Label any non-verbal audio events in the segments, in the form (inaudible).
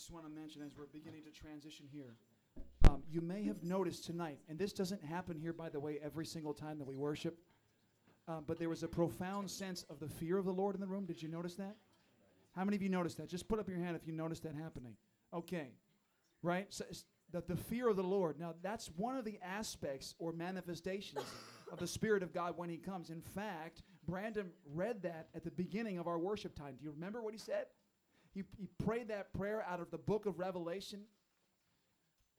just want to mention as we're beginning to transition here, um, you may have noticed tonight, and this doesn't happen here, by the way, every single time that we worship, um, but there was a profound sense of the fear of the Lord in the room. Did you notice that? How many of you noticed that? Just put up your hand if you noticed that happening. Okay. Right? So the, the fear of the Lord. Now, that's one of the aspects or manifestations of the Spirit of God when He comes. In fact, Brandon read that at the beginning of our worship time. Do you remember what he said? He prayed that prayer out of the book of Revelation,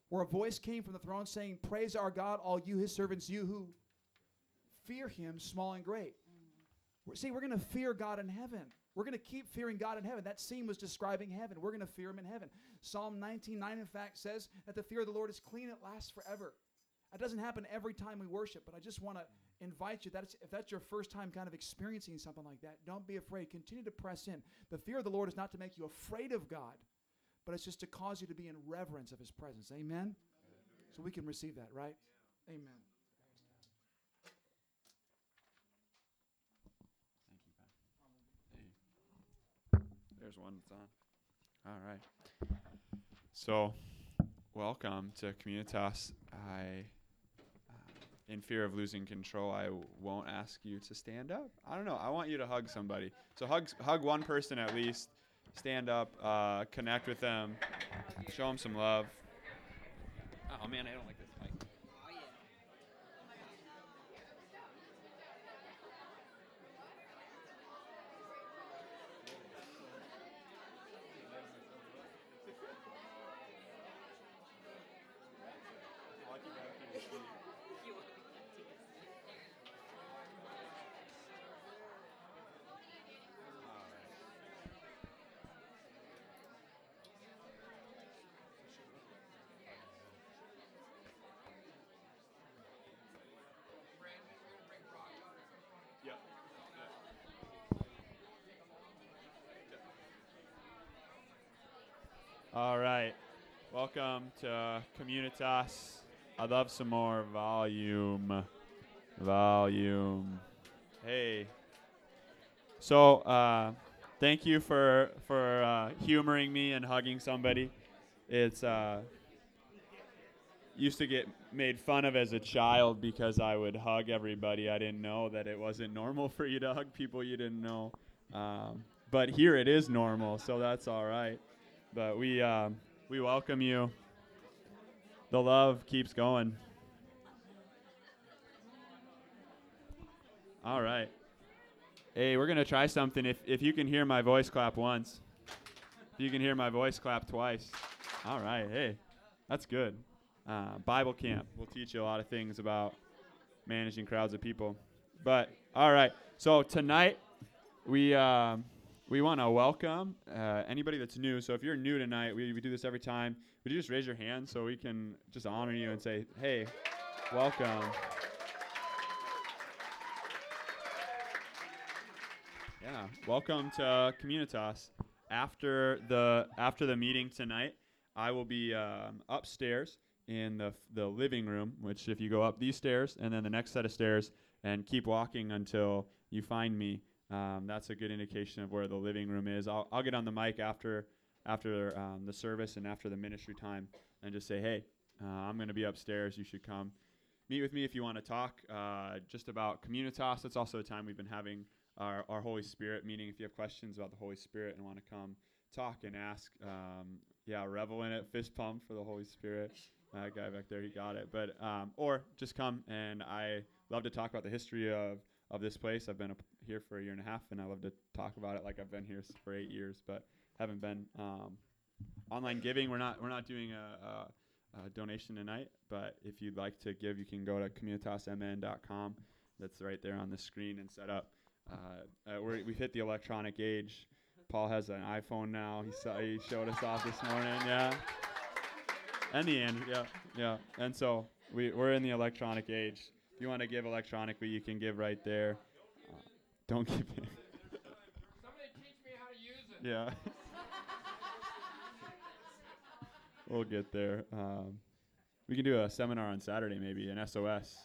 where a voice came from the throne saying, Praise our God, all you, his servants, you who fear him, small and great. We're, see, we're going to fear God in heaven. We're going to keep fearing God in heaven. That scene was describing heaven. We're going to fear him in heaven. Psalm 19:9, in fact, says that the fear of the Lord is clean, it lasts forever. That doesn't happen every time we worship, but I just want to invite you. That's, if that's your first time kind of experiencing something like that, don't be afraid. Continue to press in. The fear of the Lord is not to make you afraid of God, but it's just to cause you to be in reverence of His presence. Amen? So we can receive that, right? Amen. There's one that's on. All right. So, welcome to Communitas. I, in fear of losing control, I won't ask you to stand up. I don't know. I want you to hug somebody. So hug hug one person at least. Stand up. Uh, connect with them. Show them some love. Oh man, I don't like this mic. Yep. All right. Welcome to Communitas. I'd love some more volume. Volume. Hey. So, uh, thank you for for uh, humoring me and hugging somebody. It's uh, used to get made fun of as a child because I would hug everybody. I didn't know that it wasn't normal for you to hug people you didn't know. Um, but here it is normal, so that's all right. But we um, we welcome you. The love keeps going. All right. Hey, we're gonna try something. If if you can hear my voice, clap once. If you can hear my voice, clap twice. All right. Hey, that's good. Uh, Bible camp. We'll teach you a lot of things about managing crowds of people. But all right. So tonight we um, we want to welcome uh, anybody that's new. So if you're new tonight, we, we do this every time. Would you just raise your hand so we can just honor you and say, "Hey, welcome." Yeah, welcome to Communitas. After the after the meeting tonight, I will be um, upstairs in the the living room. Which, if you go up these stairs and then the next set of stairs and keep walking until you find me, um, that's a good indication of where the living room is. I'll I'll get on the mic after after um, the service and after the ministry time and just say, hey, uh, I'm going to be upstairs. You should come meet with me if you want to talk uh, just about Communitas. That's also a time we've been having our, our Holy Spirit meeting. If you have questions about the Holy Spirit and want to come talk and ask, um, yeah, revel in it, fist pump for the Holy Spirit. That guy back there, he got it. But um, or just come and I love to talk about the history of of this place. I've been here for a year and a half, and I love to talk about it like I've been here for eight years, but haven't been um, online giving. We're not we're not doing a, a, a donation tonight, but if you'd like to give, you can go to communitasmn.com. That's right there on the screen and set up. Uh, uh, we're, we've hit the electronic age. Paul has an iPhone now. He saw, he showed us off this morning. Yeah. And the Android. Yeah. Yeah. And so we we're in the electronic age. You want to give electronically, you can give right there. Uh, don't give it. Somebody teach me how to use it. Yeah. we'll get there. Um, we can do a seminar on Saturday, maybe an SOS.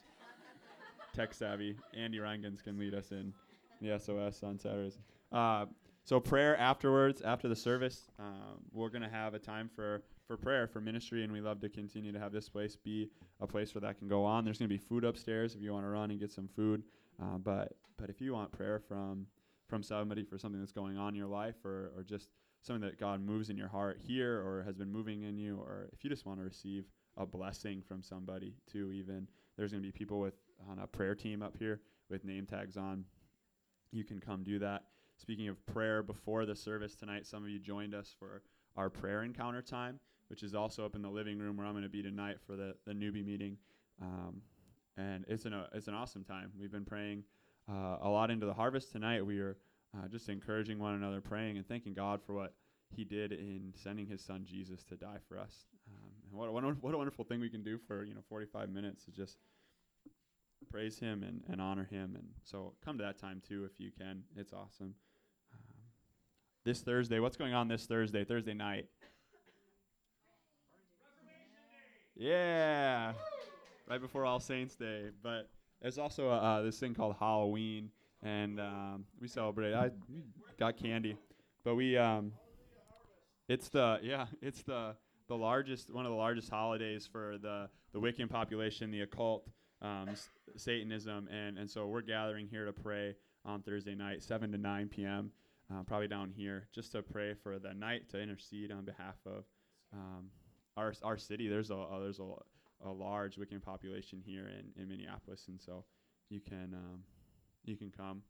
Tech savvy. Andy Rangans can lead us in the SOS on Saturdays. Uh, so prayer afterwards, after the service, um, we're gonna have a time for for prayer for ministry, and we love to continue to have this place be a place where that can go on. There's gonna be food upstairs if you want to run and get some food. Uh, but but if you want prayer from from somebody for something that's going on in your life, or or just something that God moves in your heart here, or has been moving in you, or if you just want to receive a blessing from somebody too, even there's gonna be people with on a prayer team up here with name tags on. You can come do that. Speaking of prayer before the service tonight, some of you joined us for our prayer encounter time, which is also up in the living room where I'm going to be tonight for the, the newbie meeting. Um, and it's an, uh, it's an awesome time. We've been praying uh, a lot into the harvest tonight. We are uh, just encouraging one another, praying and thanking God for what He did in sending His Son Jesus to die for us. Um, what a, what a wonderful thing we can do for you know 45 minutes is just praise Him and, and honor Him. And so come to that time too if you can. It's awesome. Um, this Thursday, what's going on this Thursday? Thursday night. Yeah, right before All Saints Day. But there's also uh, this thing called Halloween, and um, we celebrate. I got candy, but we um, it's the yeah, it's the the largest one of the largest holidays for the the Wiccan population, the occult, um, s- Satanism, and and so we're gathering here to pray on Thursday night, seven to nine p.m. Uh, probably down here, just to pray for the night to intercede on behalf of um, our our city. There's a uh, there's a, a large Wiccan population here in, in Minneapolis, and so you can um, you can come.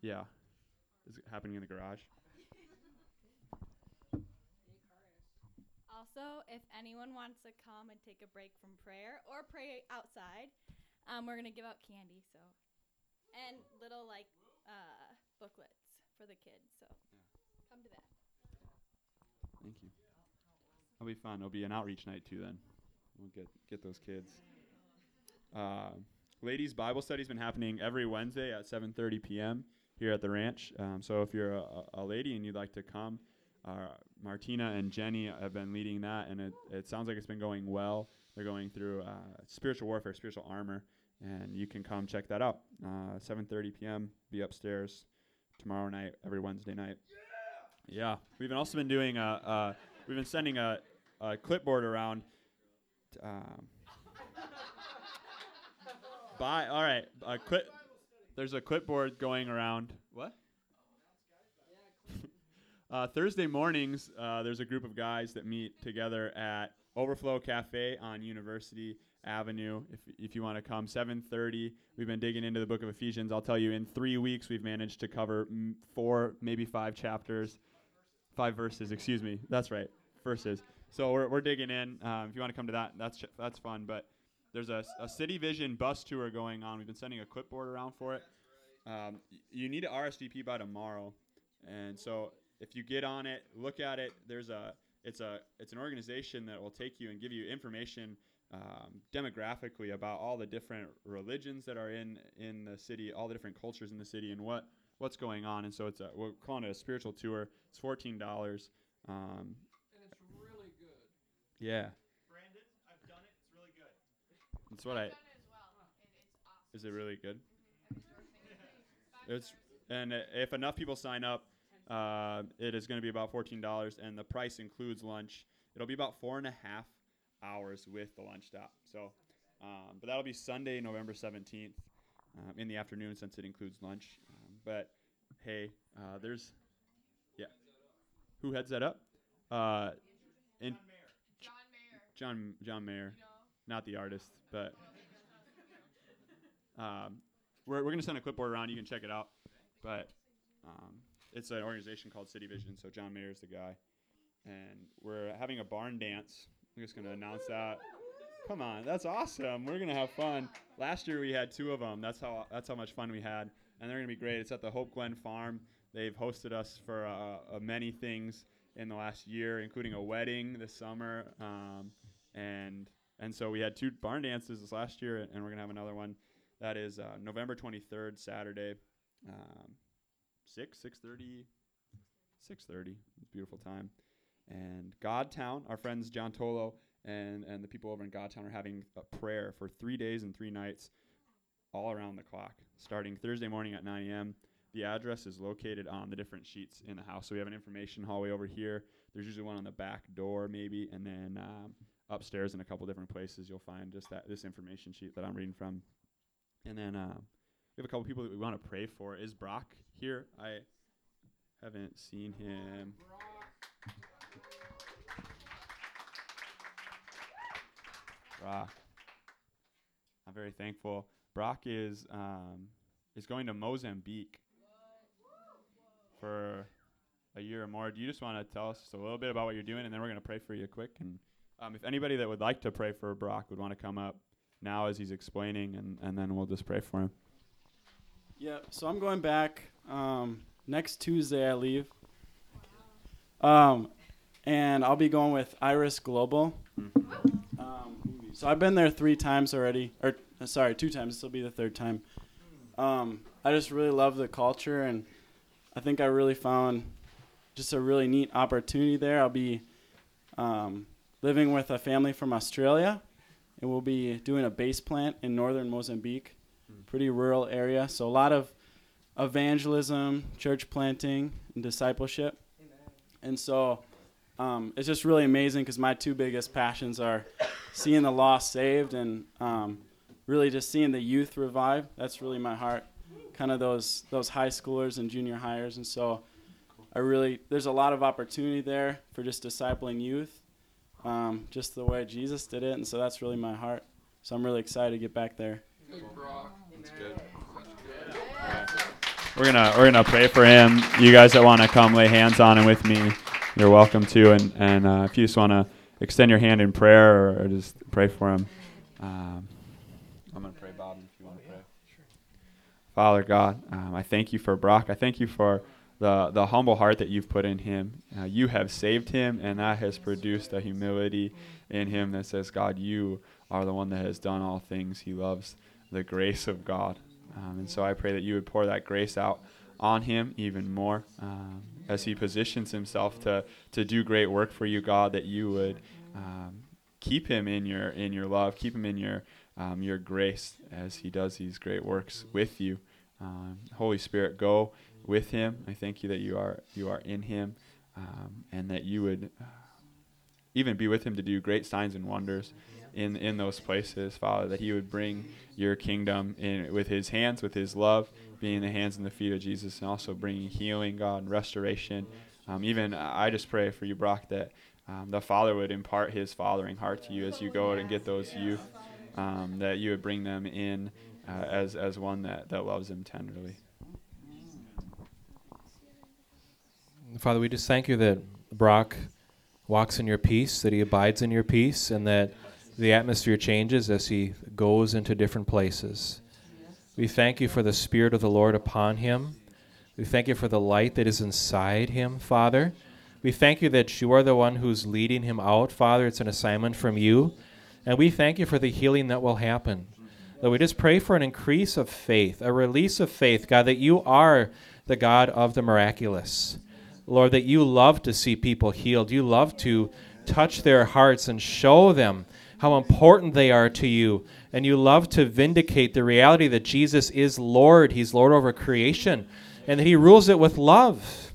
Yeah, it's happening in the garage. Also, if anyone wants to come and take a break from prayer or pray outside, um, we're gonna give out candy. So, and little like uh, booklets for the kids. So, come to that. Thank you. It'll be fun. It'll be an outreach night too. Then we'll get get those kids. Uh, ladies' Bible study's been happening every Wednesday at 7:30 p.m. here at the ranch. Um, so if you're a, a lady and you'd like to come, uh, Martina and Jenny have been leading that, and it, it sounds like it's been going well. They're going through uh, spiritual warfare, spiritual armor, and you can come check that out. Uh, 7:30 p.m. Be upstairs tomorrow night, every Wednesday night. Yeah, we've been also been doing a. Uh, we've been sending a, a clipboard around. Um, by all right, a clip. There's a clipboard going around. What? (laughs) uh, Thursday mornings, uh, there's a group of guys that meet together at Overflow Cafe on University Avenue. If if you want to come, 7:30. We've been digging into the Book of Ephesians. I'll tell you, in three weeks, we've managed to cover mm, four, maybe five chapters, five verses. Excuse me. That's right, verses. So we're, we're digging in. Um, if you want to come to that, that's that's fun. But there's a, a City Vision bus tour going on. We've been sending a clipboard around for it. Um, you need to RSVP by tomorrow, and so if you get on it, look at it. There's a it's a it's an organization that will take you and give you information um, demographically about all the different religions that are in in the city, all the different cultures in the city, and what what's going on. And so it's a we're calling it a spiritual tour. It's fourteen dollars. Um, And it's really good. Yeah, Brandon, I've done it. It's really good. that's what I. I've done it as well. It's awesome. Is it really good? It's and uh, if enough people sign up, uh, it is going to be about fourteen dollars, and the price includes lunch. It'll be about four and a half hours with the lunch stop. So, um, but that'll be Sunday, November seventeenth, um, in the afternoon, since it includes lunch. Um, but hey, uh, there's yeah, who heads that up? Uh, in John Mayer. John John Mayer, not the artist, but um, we're we're gonna send a clipboard around. You can check it out, but um, it's an organization called City Vision. So John Mayer is the guy, and we're having a barn dance. I'm just gonna announce that. Come on, that's awesome. We're gonna have fun. Last year we had two of them. That's how that's how much fun we had, and they're gonna be great. It's at the Hope Glen Farm. They've hosted us for uh, uh, many things in the last year, including a wedding this summer, um, and and so we had two barn dances this last year, and we're gonna have another one. That is uh, November 23rd, Saturday, um, six six thirty, six thirty. It's a beautiful time. And Godtown, our friends John Tolo and and the people over in Godtown are having a prayer for three days and three nights, all around the clock, starting Thursday morning at 9 a.m. the address is located on the different sheets in the house. So we have an information hallway over here. There's usually one on the back door, maybe, and then um, upstairs in a couple different places you'll find just that this information sheet that I'm reading from. And then uh, we have a couple people that we want to pray for. Is Brock here? I haven't seen him. Brock. I'm very thankful. Brock is um, is going to Mozambique for a year or more. Do you just want to tell us just a little bit about what you're doing, and then we're going to pray for you quick? And um, if anybody that would like to pray for Brock would want to come up now as he's explaining, and, and then we'll just pray for him. Yeah, so I'm going back um, next Tuesday. I leave, um, and I'll be going with Iris Global. Um, so I've been there three times already, or uh, sorry, two times. This will be the third time. Um, I just really love the culture, and I think I really found just a really neat opportunity there. I'll be um, living with a family from Australia, and we'll be doing a base plant in northern Mozambique pretty rural area. So a lot of evangelism, church planting, and discipleship. And so um, it's just really amazing because my two biggest passions are seeing the lost saved and um, really just seeing the youth revive. That's really my heart. Kind of those those high schoolers and junior hires. And so I really there's a lot of opportunity there for just discipling youth, um, just the way Jesus did it. And so that's really my heart. So I'm really excited to get back there. We're gonna we're gonna pray for him. You guys that want to come lay hands on him with me, you're welcome to. And and uh, if you just want to extend your hand in prayer or, or just pray for him, um, I'm gonna pray, Bob, if you want to pray. Father God, um, I thank you for Brock. I thank you for the the humble heart that you've put in him. Uh, you have saved him, and that has produced a humility in him that says, God, you are the one that has done all things. He loves the grace of God. Um, and so I pray that you would pour that grace out on him even more um, as he positions himself to, to do great work for you, God, that you would um, keep him in your, in your love, keep him in your, um, your grace as he does these great works with you. Um, Holy Spirit, go with him. I thank you that you are, you are in him um, and that you would uh, even be with him to do great signs and wonders in in those places, Father, that He would bring Your kingdom in with His hands, with His love, being the hands and the feet of Jesus, and also bringing healing, God, and restoration. Um, even I just pray for you, Brock, that um, the Father would impart His fathering heart to you as you go out and get those youth, um, that you would bring them in uh, as as one that that loves them tenderly. Father, we just thank you that Brock walks in your peace, that he abides in your peace, and that the atmosphere changes as he goes into different places. We thank you for the Spirit of the Lord upon him. We thank you for the light that is inside him, Father. We thank you that you are the one who's leading him out, Father. It's an assignment from you. And we thank you for the healing that will happen. That we just pray for an increase of faith, a release of faith, God, that you are the God of the miraculous. Lord, that you love to see people healed. You love to touch their hearts and show them how important they are to you. And you love to vindicate the reality that Jesus is Lord. He's Lord over creation. And that He rules it with love.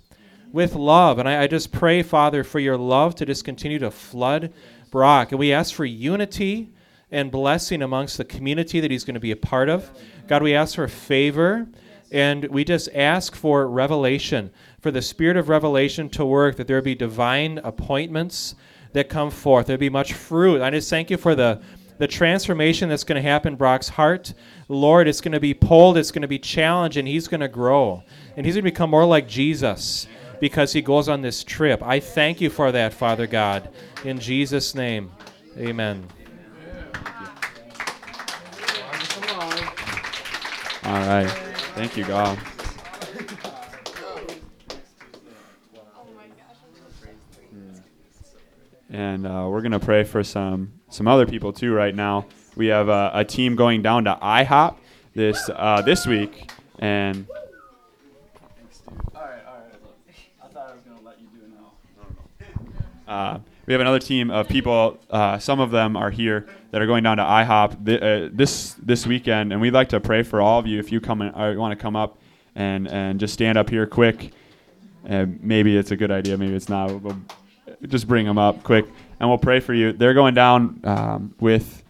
With love. And I, I just pray, Father, for your love to just continue to flood Brock. And we ask for unity and blessing amongst the community that he's going to be a part of. God, we ask for favor. And we just ask for revelation, for the spirit of revelation to work, that there be divine appointments that come forth. There'll be much fruit. I just thank you for the, the transformation that's going to happen in Brock's heart. Lord, it's going to be pulled, it's going to be challenged, and he's going to grow. And he's going to become more like Jesus because he goes on this trip. I thank you for that, Father God. In Jesus' name, amen. All right. Thank you, God. And uh, we're gonna pray for some some other people too. Right now, we have uh, a team going down to IHOP this uh, this week, and All right, all right. I thought I was gonna let you do it now. Uh, we have another team of people. Uh, some of them are here that are going down to IHOP th- uh, this this weekend, and we'd like to pray for all of you if you come or want to come up and and just stand up here quick. And maybe it's a good idea, maybe it's not. We'll just bring them up quick, and we'll pray for you. They're going down um, with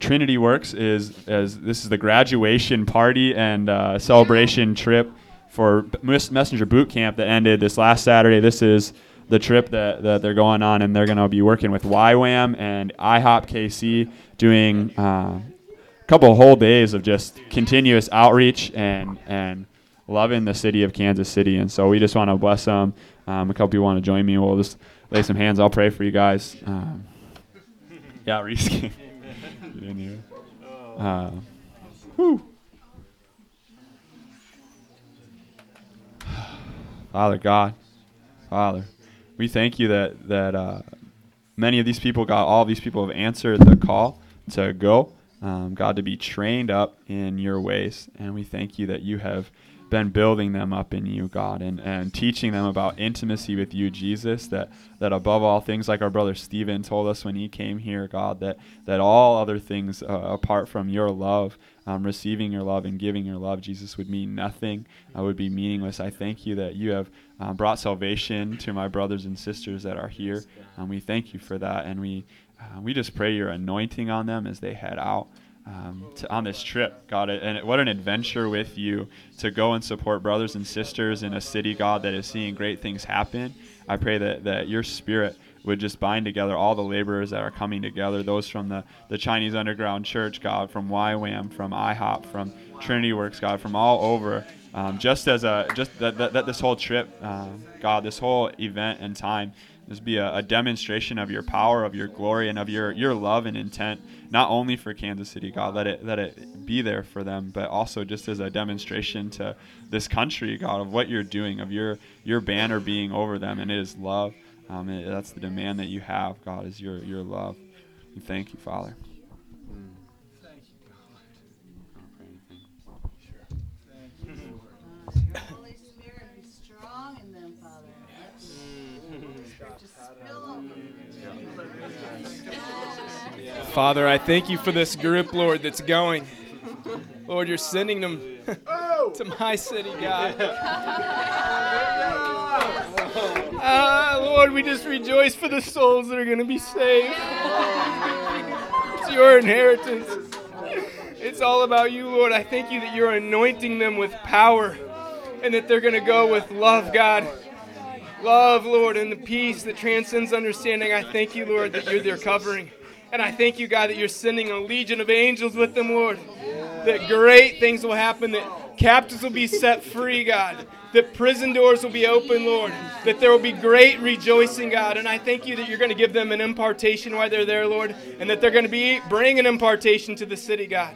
Trinity Works is as this is the graduation party and uh, celebration trip for Messenger Boot Camp that ended this last Saturday. This is the trip that, that they're going on, and they're going to be working with YWAM and IHOP KC, doing uh, a couple of whole days of just continuous outreach and and loving the city of Kansas City. And so we just want to bless them. Um, a couple people want to join me. We'll just lay some hands. I'll pray for you guys. Um, (laughs) yeah, Reese. Get in here. Uh. (sighs) Father God, Father, we thank you that that uh, many of these people, got all these people have answered the call to go, um, God, to be trained up in your ways, and we thank you that you have been building them up in you, God, and, and teaching them about intimacy with you, Jesus, that, that above all things, like our brother Stephen told us when he came here, God, that, that all other things uh, apart from your love, um, receiving your love and giving your love, Jesus, would mean nothing, uh, would be meaningless. I thank you that you have uh, brought salvation to my brothers and sisters that are here. Um, we thank you for that, and we, uh, we just pray your anointing on them as they head out um, to, on this trip, God. And what an adventure with you to go and support brothers and sisters in a city, God, that is seeing great things happen. I pray that, that your spirit would just bind together all the laborers that are coming together, those from the, the Chinese Underground Church, God, from YWAM, from IHOP, from Trinity Works, God, from all over. Um, just as a just that, that, that this whole trip, uh, God, this whole event and time, just be a, a demonstration of your power, of your glory, and of your your love and intent not only for Kansas City, God, let it let it be there for them, but also just as a demonstration to this country, God, of what you're doing, of your your banner being over them, and it is love. Um, and that's the demand that you have, God, is your your love. We thank you, Father. Father, I thank you for this group, Lord, that's going. Lord, you're sending them (laughs) to my city, God. (laughs) Ah, Lord, we just rejoice for the souls that are going to be saved. It's your inheritance. It's all about you, Lord. I thank you that you're anointing them with power and that they're going to go with love, God. Love, Lord, and the peace that transcends understanding. I thank you, Lord, that you're their covering. And I thank you, God, that you're sending a legion of angels with them, Lord. That great things will happen, that captives will be set free, God. That prison doors will be open, Lord. That there will be great rejoicing, God. And I thank you that you're going to give them an impartation while they're there, Lord. And that they're going to be bring an impartation to the city, God.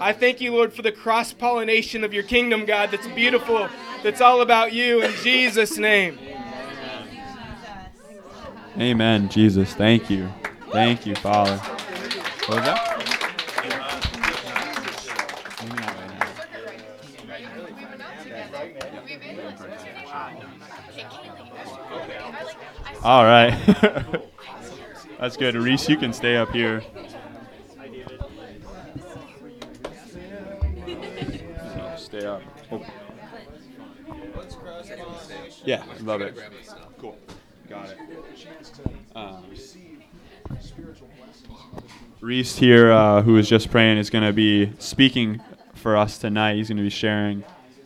I thank you, Lord, for the cross pollination of your kingdom, God, that's beautiful, that's all about you. In Jesus' name. Amen, Jesus. Thank you. Thank you, Father. What was that? All right. (laughs) That's good. Reese, you can stay up here. Stay up. Oh. Yeah, love it. Cool. Got it. Um, Reese here, uh, who was just praying, is going to be speaking for us tonight. He's going to be sharing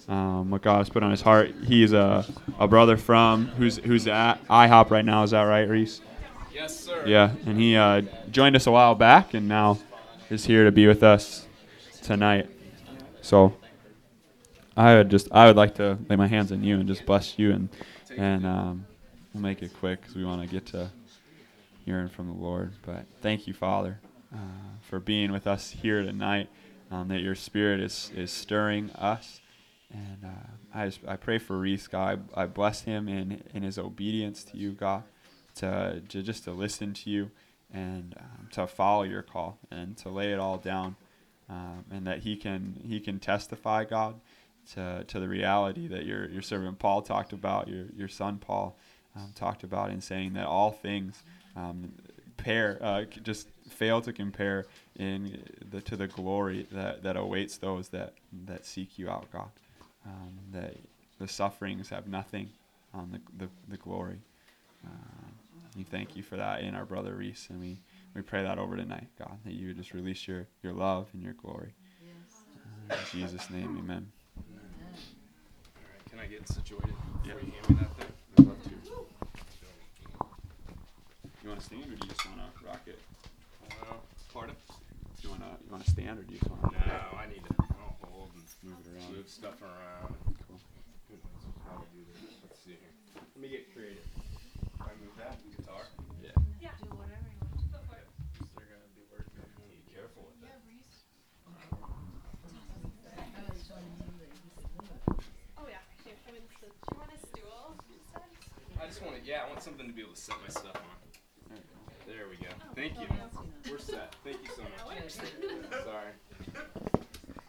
um, what God has put on his heart. He's a, a brother from who's who's at IHOP right now. Is that right, Reese? Yes, sir. Yeah, and he uh, joined us a while back, and now is here to be with us tonight. So I would just I would like to lay my hands on you and just bless you, and and um, we'll make it quick because we want to get to hearing from the Lord. But thank you, Father, uh, for being with us here tonight. Um, that your Spirit is is stirring us, and uh, I just, I pray for Reese, God. I, I bless him in in his obedience to you, God, to, to just to listen to you and um, to follow your call and to lay it all down, um, and that he can he can testify, God, to to the reality that your your servant Paul talked about, your your son Paul um, talked about, in saying that all things um, pair uh, just fail to compare in the to the glory that, that awaits those that that seek you out, God. um, that the sufferings have nothing on the, the, the glory. Um, we thank you for that in our brother Reese, and we, we pray that over tonight, God, that you would just release your, your love and your glory. Uh, in Jesus' name, amen. Can I get situated? Yeah. You hand me that thing? I'd love to. You want to stand, or do you just want to rock it? Pardon? You want to you want to stand, or do you just want to No, I need to I'll hold and move it around? move stuff around. Cool. Goodness, how to do this. Let's see here. Let me get creative. Can I move that guitar? Yeah. Do whatever you want. They're gonna be working. Be careful with that. I was showing that he could move. Oh yeah. Here, show me. Do you want a stool instead? I just want to. Yeah, I want something to be able to set my stuff on. There you go. There we go. Thank you. We're set. Thank you so much. Sorry.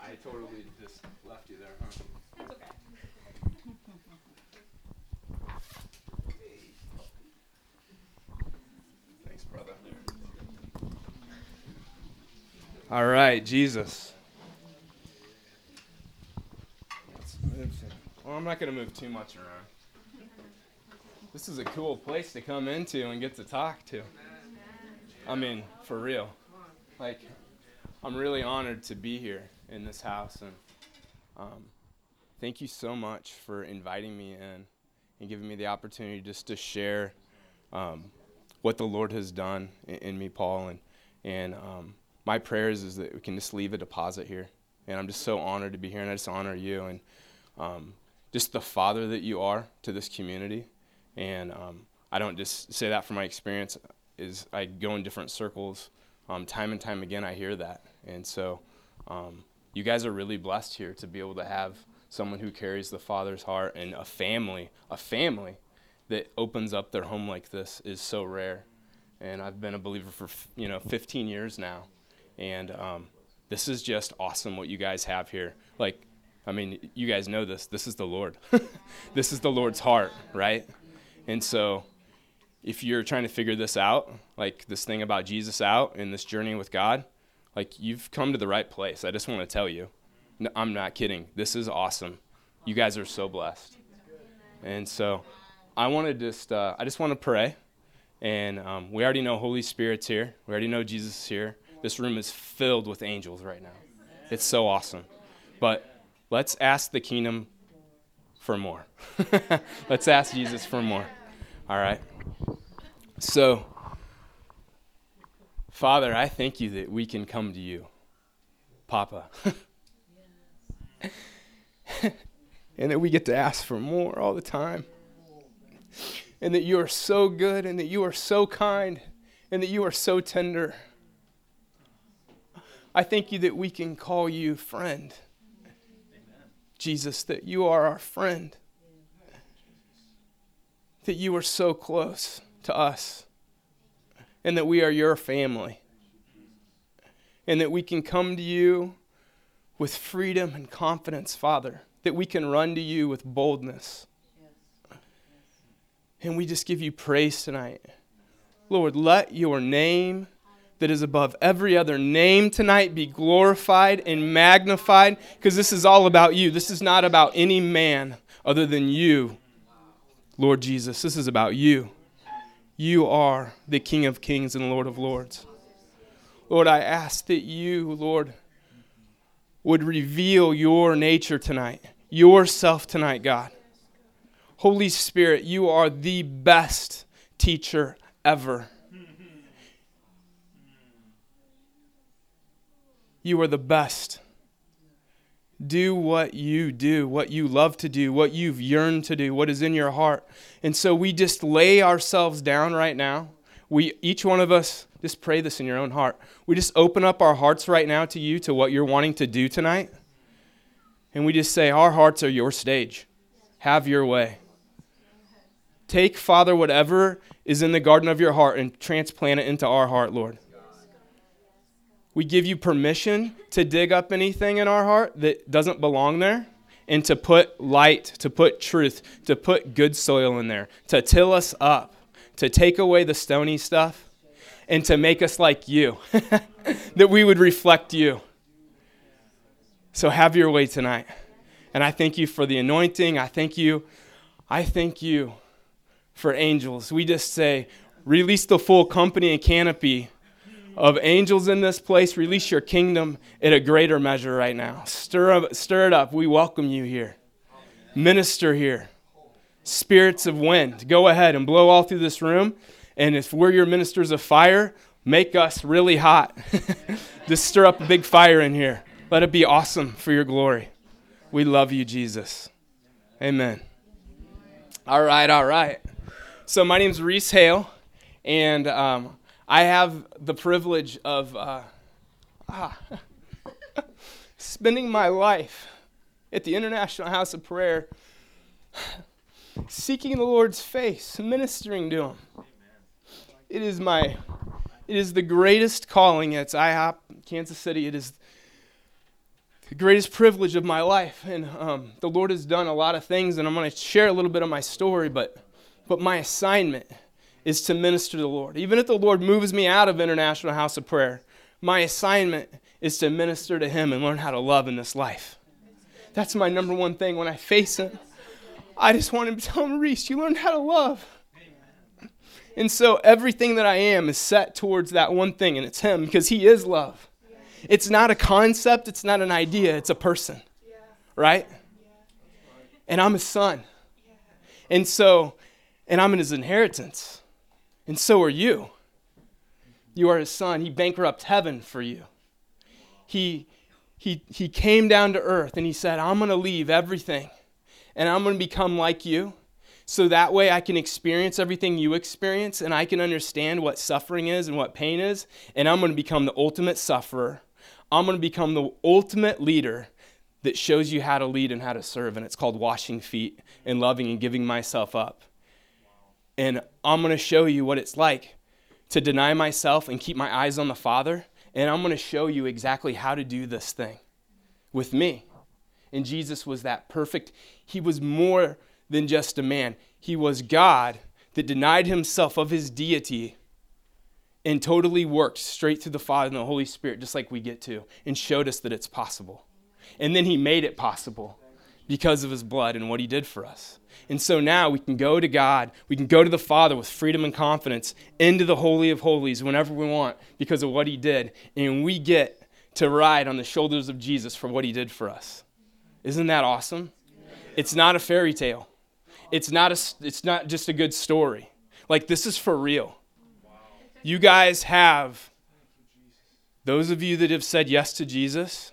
I totally just left you there, huh? That's okay. Thanks, brother. All right, Jesus. Let's move some- Well, I'm not going to move too much around. This is a cool place to come into and get to talk to. I mean, for real. Like, I'm really honored to be here in this house, and um, thank you so much for inviting me in and giving me the opportunity just to share um, what the Lord has done in, in me, Paul. And and um, my prayers is that we can just leave a deposit here. And I'm just so honored to be here, and I just honor you and um, just the father that you are to this community. And um, I don't just say that from my experience. Is I go in different circles, um, time and time again, I hear that. And so, um, you guys are really blessed here to be able to have someone who carries the father's heart and a family, a family that opens up their home like this is so rare. And I've been a believer for you know 15 years now, and um, this is just awesome what you guys have here. Like, I mean, you guys know this. This is the Lord. (laughs) this is the Lord's heart, right? And so, if you're trying to figure this out, like this thing about Jesus out and this journey with God, like you've come to the right place. I just want to tell you. No, I'm not kidding. This is awesome. You guys are so blessed. And so, I want to just, uh, I just want to pray. And um, we already know Holy Spirit's here. We already know Jesus is here. This room is filled with angels right now. It's so awesome. But let's ask the kingdom for more. (laughs) let's ask Jesus for more. All right. So, Father, I thank you that we can come to you, Papa. (laughs) and that we get to ask for more all the time. And that you are so good, and that you are so kind, and that you are so tender. I thank you that we can call you friend. Jesus, that you are our friend. That you are so close to us. And that we are your family. And that we can come to you with freedom and confidence, Father. That we can run to you with boldness. And we just give you praise tonight. Lord, let your name that is above every other name tonight be glorified and magnified because this is all about you. This is not about any man other than you, Lord Jesus. This is about you. You are the King of kings and Lord of lords. Lord, I ask that you, Lord, would reveal your nature tonight, yourself tonight, God. Holy Spirit, you are the best teacher ever. You are the best. Do what you do, what you love to do, what you've yearned to do, what is in your heart. And so we just lay ourselves down right now. We each one of us just pray this in your own heart. We just open up our hearts right now to you to what you're wanting to do tonight. And we just say our hearts are your stage. Have your way. Take Father whatever is in the garden of your heart and transplant it into our heart, Lord. We give you permission to dig up anything in our heart that doesn't belong there and to put light, to put truth, to put good soil in there, to till us up, to take away the stony stuff, and to make us like you, (laughs) that we would reflect you. So have your way tonight. And I thank you for the anointing. I thank you. I thank you for angels. We just say, release the full company and canopy of angels in this place. Release your kingdom in a greater measure right now. Stir, up, stir it up. We welcome you here. Minister here. Spirits of wind, go ahead and blow all through this room. And if we're your ministers of fire, make us really hot. (laughs) Just stir up a big fire in here. Let it be awesome for your glory. We love you, Jesus. Amen. All right, all right. So my name's Reese Hale, and um, I have the privilege of uh, ah, (laughs) spending my life at the International House of Prayer, seeking the Lord's face, ministering to Him. It is my, it is the greatest calling at IHOP, Kansas City. It is the greatest privilege of my life, and um, the Lord has done a lot of things, and I'm going to share a little bit of my story, but, but my assignment is to minister to the Lord. Even if the Lord moves me out of International House of Prayer, my assignment is to minister to Him and learn how to love in this life. That's my number one thing when I face Him. I just want Him to tell Him, Reese, you learned how to love. And so everything that I am is set towards that one thing, and it's Him because He is love. It's not a concept, it's not an idea, it's a person. Right? And I'm His son. And so, and I'm in His inheritance. And so are you. You are His son. He bankrupted heaven for you. He, he, he came down to earth and He said, I'm going to leave everything and I'm going to become like you so that way I can experience everything you experience and I can understand what suffering is and what pain is, and I'm going to become the ultimate sufferer. I'm going to become the ultimate leader that shows you how to lead and how to serve, and it's called washing feet and loving and giving myself up. And I'm going to show you what it's like to deny myself and keep my eyes on the Father, and I'm going to show you exactly how to do this thing with me. And Jesus was that perfect. He was more than just a man. He was God that denied himself of his deity and totally worked straight through the Father and the Holy Spirit, just like we get to, and showed us that it's possible. And then he made it possible because of his blood and what he did for us. And so now we can go to God, we can go to the Father with freedom and confidence into the Holy of Holies whenever we want because of what he did. And we get to ride on the shoulders of Jesus for what he did for us. Isn't that awesome? It's not a fairy tale. It's not a it's not just a good story. Like this is for real. You guys have those of you that have said yes to Jesus,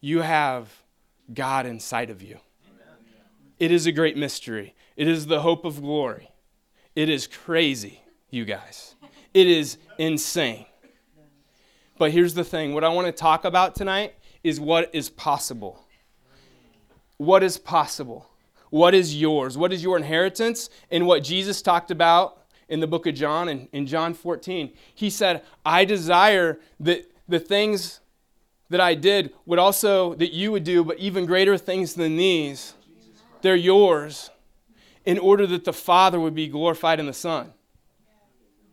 you have God inside of you. It is a great mystery. It is the hope of glory. It is crazy, you guys. It is insane. But here's the thing what I want to talk about tonight is what is possible. What is possible? What is yours? What is your inheritance? And what Jesus talked about in the book of John, in, in John 14, he said, I desire that the things that I did would also, that you would do, but even greater things than these. They're yours in order that the Father would be glorified in the Son.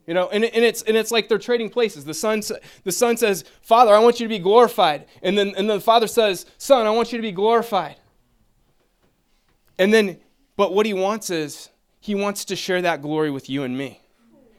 You know, and, and, it's, and it's like they're trading places. The son, the son says, Father, I want you to be glorified. And then, and then the Father says, Son, I want you to be glorified. And then, but what he wants is, he wants to share that glory with you and me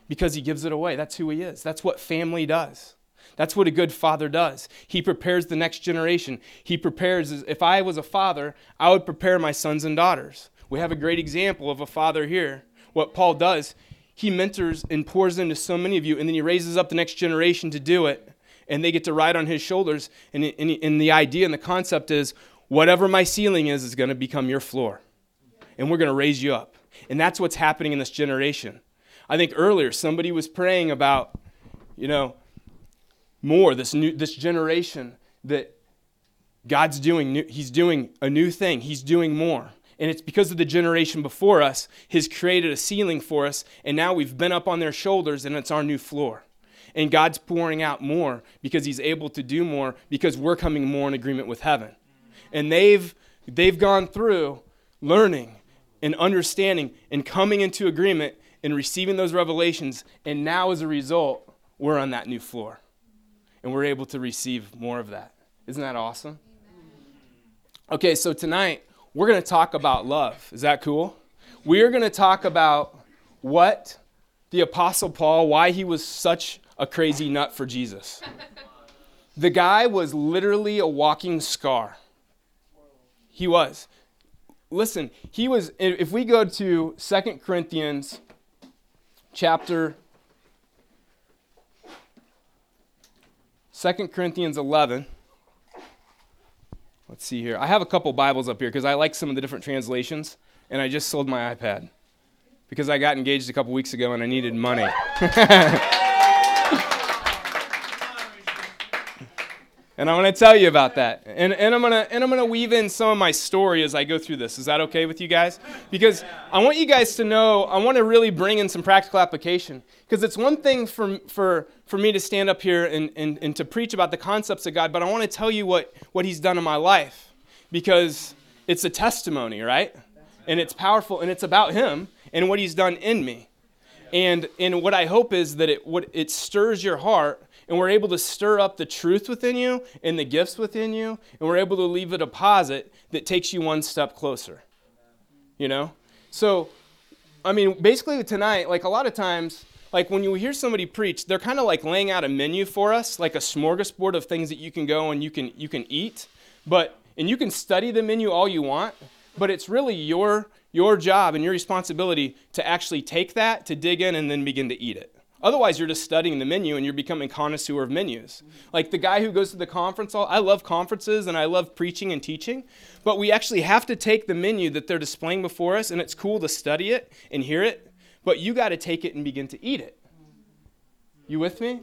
because he gives it away. That's who he is. That's what family does. That's what a good father does. He prepares the next generation. He prepares, if I was a father, I would prepare my sons and daughters. We have a great example of a father here. What Paul does, he mentors and pours into so many of you, and then he raises up the next generation to do it, and they get to ride on his shoulders. And, and, and the idea and the concept is whatever my ceiling is, is going to become your floor and we're going to raise you up. And that's what's happening in this generation. I think earlier somebody was praying about, you know, more this new this generation that God's doing new, he's doing a new thing. He's doing more. And it's because of the generation before us has created a ceiling for us and now we've been up on their shoulders and it's our new floor. And God's pouring out more because he's able to do more because we're coming more in agreement with heaven. And they've they've gone through learning and understanding and coming into agreement and receiving those revelations. And now, as a result, we're on that new floor. And we're able to receive more of that. Isn't that awesome? Okay, so tonight, we're going to talk about love. Is that cool? We are going to talk about what the Apostle Paul, why he was such a crazy nut for Jesus. The guy was literally a walking scar. He was. Listen, he was, if we go to Second Corinthians chapter 2 Corinthians 11. Let's see here. I have a couple Bibles up here because I like some of the different translations, and I just sold my iPad because I got engaged a couple weeks ago and I needed money. (laughs) and I'm going to tell you about that. And, and I'm going to and I'm going to weave in some of my story as I go through this. Is that okay with you guys? Because I want you guys to know, I want to really bring in some practical application. Because it's one thing for, for, for me to stand up here and, and, and to preach about the concepts of God, but I want to tell you what, what He's done in my life. Because it's a testimony, right? And it's powerful and it's about Him and what He's done in me. And, and what I hope is that it, what, it stirs your heart and we're able to stir up the truth within you and the gifts within you, and we're able to leave a deposit that takes you one step closer. You know? So, I mean, basically tonight, like a lot of times, like when you hear somebody preach, they're kind of like laying out a menu for us, like a smorgasbord of things that you can go and you can you can eat. But and you can study the menu all you want, but it's really your your job and your responsibility to actually take that, to dig in and then begin to eat it. Otherwise, you're just studying the menu and you're becoming connoisseur of menus. Like the guy who goes to the conference, hall, I love conferences and I love preaching and teaching, but we actually have to take the menu that they're displaying before us, and it's cool to study it and hear it, but you got to take it and begin to eat it. You with me?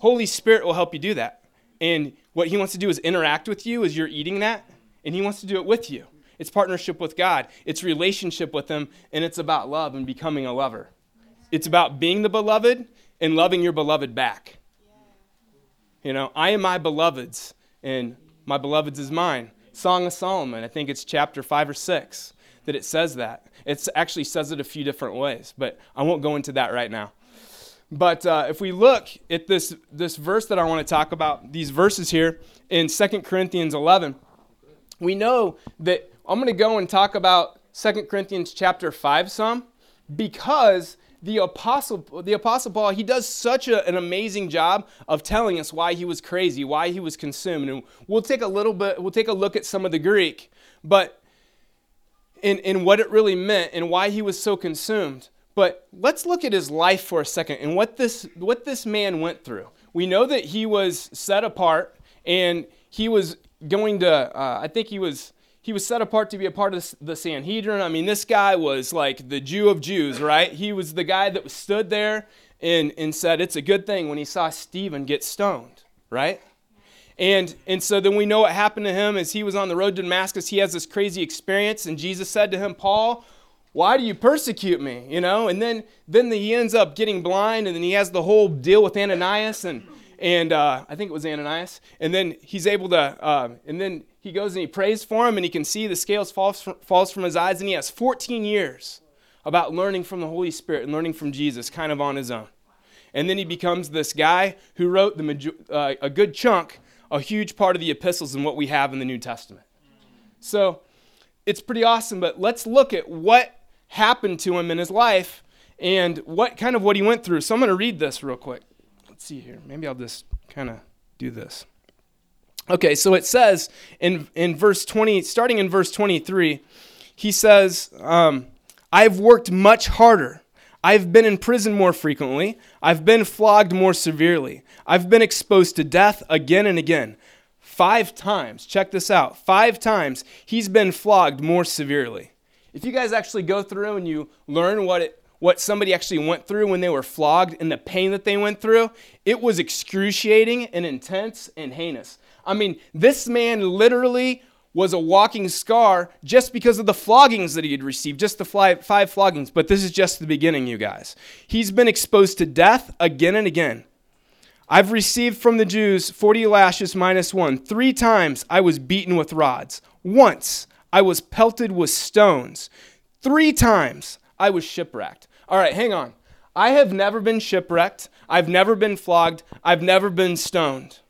Holy Spirit will help you do that. And what he wants to do is interact with you as you're eating that, and he wants to do it with you. It's partnership with God, it's relationship with him, and it's about love and becoming a lover. It's about being the beloved and loving your beloved back. You know, I am my beloved's, and my beloved's is mine. Song of Solomon, I think it's chapter five or six that it says that. It actually says it a few different ways, but I won't go into that right now. But uh, if we look at this, this verse that I want to talk about, these verses here in 2 Corinthians 11, we know that I'm going to go and talk about 2 Corinthians chapter 5 some because the apostle the apostle paul he does such a, an amazing job of telling us why he was crazy why he was consumed. And we'll take a little bit we'll take a look at some of the greek but in, in what it really meant and why he was so consumed. But let's look at his life for a second and what this what this man went through. We know that he was set apart and he was going to uh, i think he was he was set apart to be a part of the Sanhedrin. I mean, this guy was like the Jew of Jews, right? He was the guy that stood there and, and said it's a good thing when he saw Stephen get stoned, right? And, and so then we know what happened to him as he was on the road to Damascus. He has this crazy experience, and Jesus said to him, Paul, why do you persecute me? You know, and then, then he ends up getting blind, and then he has the whole deal with Ananias, and, and uh, I think it was Ananias. And then he's able to, uh, and then he goes and he prays for him, and he can see the scales falls from, falls from his eyes, and he has 14 years about learning from the Holy Spirit and learning from Jesus kind of on his own. And then he becomes this guy who wrote the, uh, a good chunk, a huge part of the epistles and what we have in the New Testament. So it's pretty awesome, but let's look at what happened to him in his life and what kind of what he went through. So I'm going to read this real quick. Let's see here. Maybe I'll just kind of do this. Okay, so it says in, in verse 20, starting in verse 23, he says, um, I've worked much harder. I've been in prison more frequently. I've been flogged more severely. I've been exposed to death again and again. Five times, check this out, five times he's been flogged more severely. If you guys actually go through and you learn what it, what somebody actually went through when they were flogged and the pain that they went through, it was excruciating and intense and heinous. I mean, this man literally was a walking scar just because of the floggings that he had received, just the five, floggings. But this is just the beginning, you guys. He's been exposed to death again and again. I've received from the Jews 40 lashes minus one. Three times I was beaten with rods. Once I was pelted with stones. Three times I was shipwrecked. All right, hang on. I have never been shipwrecked. I've never been flogged. I've never been stoned.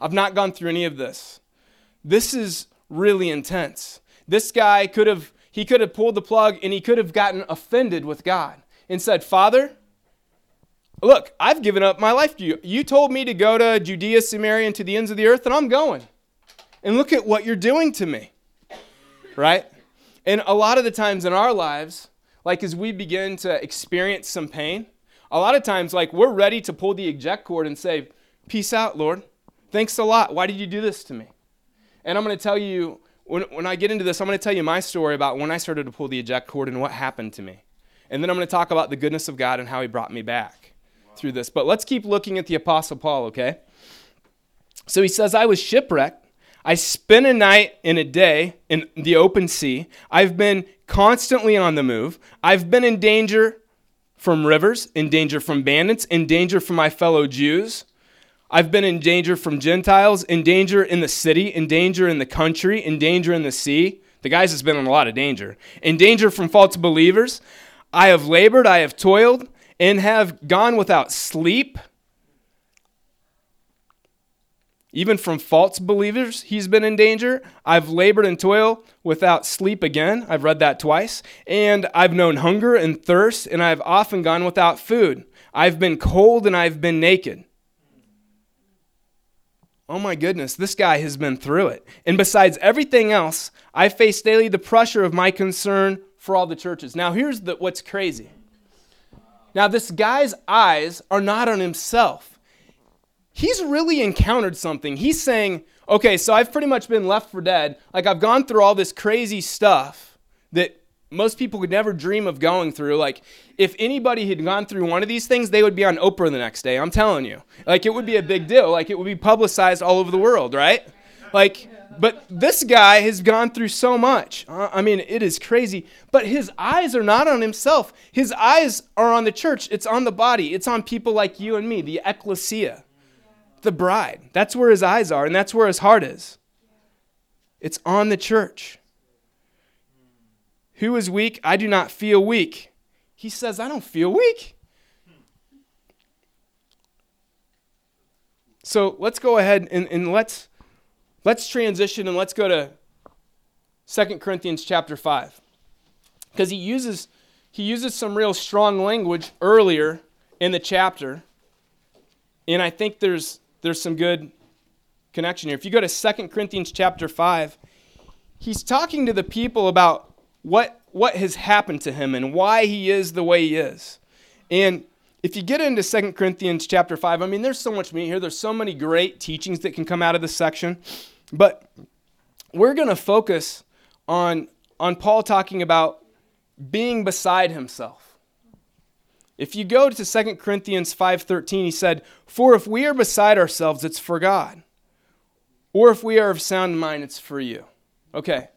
I've not gone through any of this. This is really intense. This guy could have he could have pulled the plug and he could have gotten offended with God and said, "Father, look, I've given up my life to you. You told me to go to Judea, Samaria, and to the ends of the earth, and I'm going. And look at what you're doing to me." Right? And a lot of the times in our lives, like as we begin to experience some pain, a lot of times, like we're ready to pull the eject cord and say, Peace out, Lord. Thanks a lot. Why did you do this to me? And I'm going to tell you, when, when I get into this, I'm going to tell you my story about when I started to pull the eject cord and what happened to me. And then I'm going to talk about the goodness of God and how He brought me back through this. But let's keep looking at the Apostle Paul, okay? So he says, I was shipwrecked. I spent a night and a day in the open sea. I've been constantly on the move. I've been in danger from rivers, in danger from bandits, in danger from my fellow Jews. I've been in danger from Gentiles, in danger in the city, in danger in the country, in danger in the sea. The guys has been in a lot of danger. In danger from false believers. I have labored, I have toiled, and have gone without sleep. Even from false believers, he's been in danger. I've labored and toiled without sleep again. I've read that twice. And I've known hunger and thirst, and I've often gone without food. I've been cold and I've been naked. Oh my goodness, this guy has been through it. And besides everything else, I face daily the pressure of my concern for all the churches. Now, here's the, what's crazy. Now, this guy's eyes are not on himself. He's really encountered something. He's saying, okay, so I've pretty much been left for dead. Like, I've gone through all this crazy stuff that most people would never dream of going through. Like, if anybody had gone through one of these things, they would be on Oprah the next day. I'm telling you. Like, it would be a big deal. Like, it would be publicized all over the world, right? Like, but this guy has gone through so much. Uh, I mean, it is crazy. But his eyes are not on himself, his eyes are on the church, it's on the body, it's on people like you and me, the ecclesia, the bride. That's where his eyes are, and that's where his heart is. It's on the church. Who is weak? I do not feel weak. He says, I don't feel weak. So let's go ahead and, and let's let's transition and let's go to 2 Corinthians chapter 5. Because he uses he uses some real strong language earlier in the chapter. And I think there's there's some good connection here. If you go to 2 Corinthians chapter 5, he's talking to the people about what what has happened to him and why he is the way he is. And if you get into 2 Corinthians chapter 5, I mean, there's so much meat here. There's so many great teachings that can come out of this section. But we're going to focus on, on Paul talking about being beside himself. If you go to 2 Corinthians 5:13, he said, "For if we are beside ourselves, it's for God. Or if we are of sound mind, it's for you." Okay.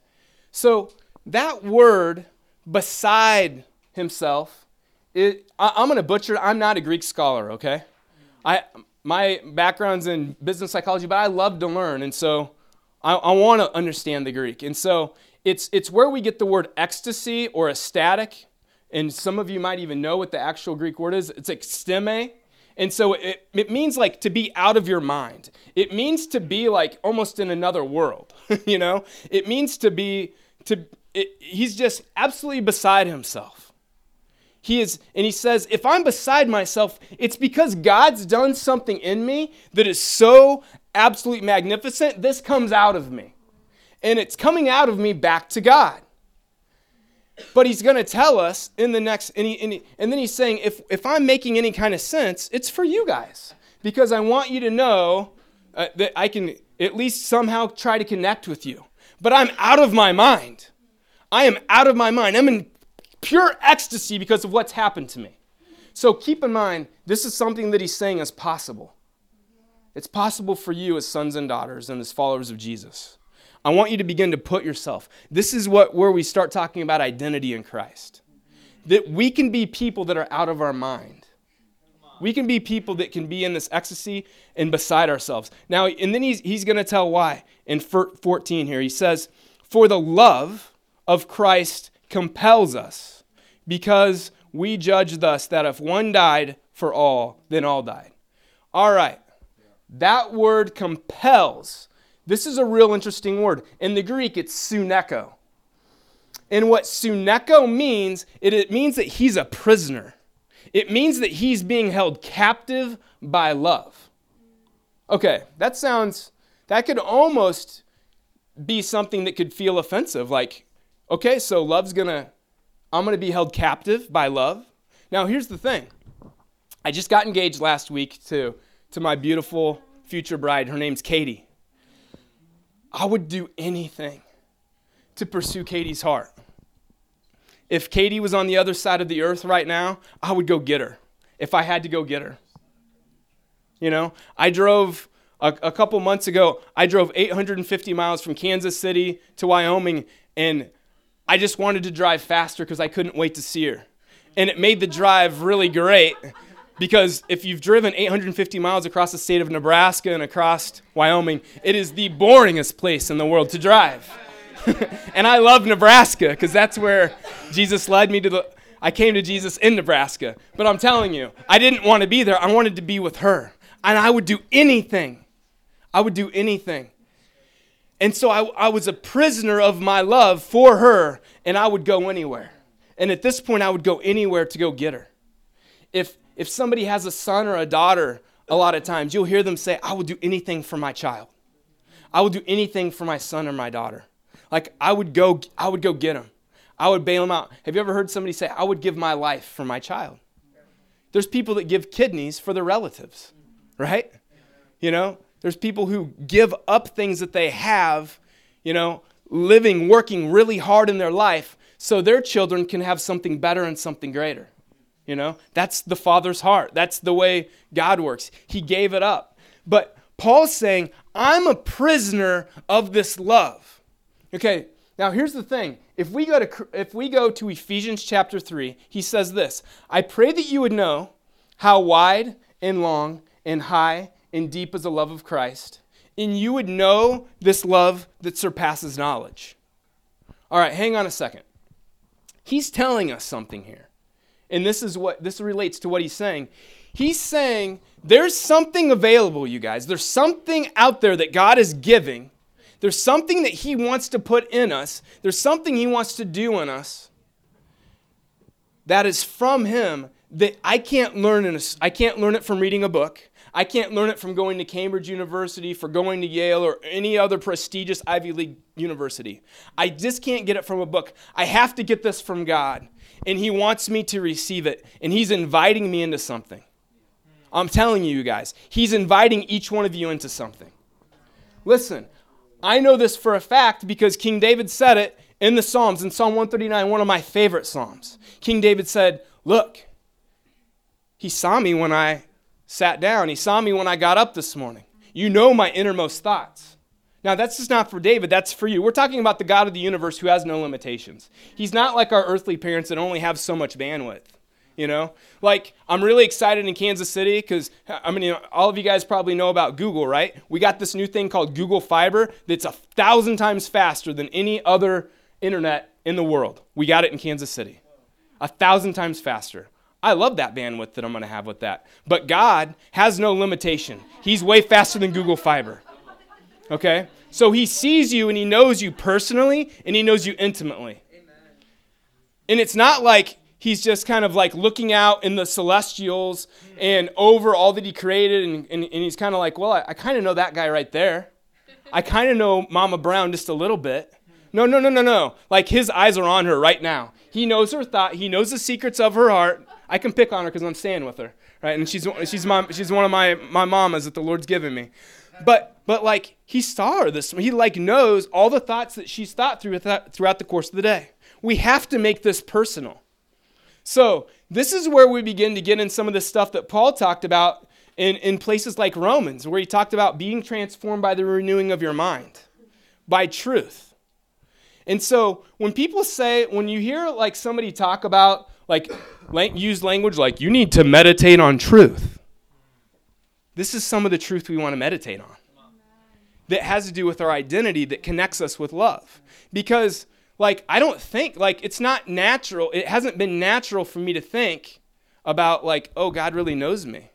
So that word beside himself it, I, am going to butcher. I'm not a Greek scholar, okay? I, my background's in business psychology, but I love to learn. And so I, I want to understand the Greek. And so it's, it's where we get the word ecstasy or ecstatic. And some of you might even know what the actual Greek word is. It's eksteme. And so it, it means like to be out of your mind. It means to be like almost in another world, (laughs) you know? It means to be, to, it, he's just absolutely beside himself. He is, and he says, if I'm beside myself, it's because God's done something in me that is so absolutely magnificent. This comes out of me. And it's coming out of me back to God. But he's going to tell us in the next, and, he, and, he, and then he's saying, if, if I'm making any kind of sense, it's for you guys. Because I want you to know uh, that I can at least somehow try to connect with you. But I'm out of my mind. I am out of my mind. I'm in pure ecstasy because of what's happened to me. So keep in mind, this is something that he's saying is possible. It's possible for you as sons and daughters and as followers of Jesus. I want you to begin to put yourself. This is what where we start talking about identity in Christ. That we can be people that are out of our mind. We can be people that can be in this ecstasy and beside ourselves. Now, and then he's, he's going to tell why in 14 here. He says, For the love of Christ compels us, because we judge thus that if one died for all, then all died. All right. That word compels. This is a real interesting word. In the Greek, it's suneko. And what suneko means, it, it means that he's a prisoner. It means that he's being held captive by love. Okay, that sounds, that could almost be something that could feel offensive. Like, okay, so love's gonna, I'm gonna be held captive by love. Now, here's the thing I just got engaged last week to, to my beautiful future bride. Her name's Katie. I would do anything to pursue Katie's heart. If Katie was on the other side of the earth right now, I would go get her if I had to go get her. You know, I drove a, a couple months ago, I drove 850 miles from Kansas City to Wyoming, and I just wanted to drive faster because I couldn't wait to see her. And it made the drive really great because if you've driven 850 miles across the state of Nebraska and across Wyoming, it is the boringest place in the world to drive. (laughs) and I love Nebraska because that's where Jesus led me to the. I came to Jesus in Nebraska. But I'm telling you, I didn't want to be there. I wanted to be with her. And I would do anything. I would do anything. And so I, I was a prisoner of my love for her, and I would go anywhere. And at this point, I would go anywhere to go get her. If, if somebody has a son or a daughter, a lot of times you'll hear them say, I will do anything for my child. I will do anything for my son or my daughter. Like I would go, I would go get them. I would bail them out. Have you ever heard somebody say, I would give my life for my child? There's people that give kidneys for their relatives, right? You know, there's people who give up things that they have, you know, living, working really hard in their life so their children can have something better and something greater. You know, that's the Father's heart. That's the way God works. He gave it up. But Paul's saying, I'm a prisoner of this love. Okay, now here's the thing. If we go to if we go to Ephesians chapter 3, he says this, I pray that you would know how wide and long and high and deep is the love of Christ, and you would know this love that surpasses knowledge. All right, hang on a second. He's telling us something here. And this is what this relates to what he's saying. He's saying there's something available, you guys. There's something out there that God is giving. There's something that he wants to put in us. There's something he wants to do in us that is from him that I can't learn in a, I can't learn it from reading a book. I can't learn it from going to Cambridge University, for going to Yale, or any other prestigious Ivy League university. I just can't get it from a book. I have to get this from God. And He wants me to receive it. And He's inviting me into something. I'm telling you, you guys, He's inviting each one of you into something. Listen, I know this for a fact because King David said it in the Psalms, in Psalm 139, one of my favorite Psalms. King David said, Look, He saw me when I sat down. He saw me when I got up this morning. You know my innermost thoughts. Now, that's just not for David, that's for you. We're talking about the God of the universe who has no limitations. He's not like our earthly parents that only have so much bandwidth. You know, like I'm really excited in Kansas City because I mean, you know, all of you guys probably know about Google, right? We got this new thing called Google Fiber that's a thousand times faster than any other internet in the world. We got it in Kansas City, a thousand times faster. I love that bandwidth that I'm going to have with that. But God has no limitation. He's way faster than Google Fiber. Okay? So he sees you and he knows you personally and he knows you intimately. Amen. And it's not like he's just kind of like looking out in the celestials and over all that he created and, and, and he's kind of like, well, I, I kind of know that guy right there. I kind of know Mama Brown just a little bit. No, no, no, no, no. Like his eyes are on her right now. He knows her thought. He knows the secrets of her heart. I can pick on her because I'm staying with her, right? And she's she's my she's one of my my mamas that the Lord's given me. But but like he saw her this he like knows all the thoughts that she's thought through throughout the course of the day. We have to make this personal. So this is where we begin to get in some of the stuff that Paul talked about in, in places like Romans, where he talked about being transformed by the renewing of your mind, by truth. And so when people say, when you hear like somebody talk about like use language like you need to meditate on truth. This is some of the truth we want to meditate on. That has to do with our identity that connects us with love. Because like I don't think like it's not natural. It hasn't been natural for me to think about like oh God really knows me.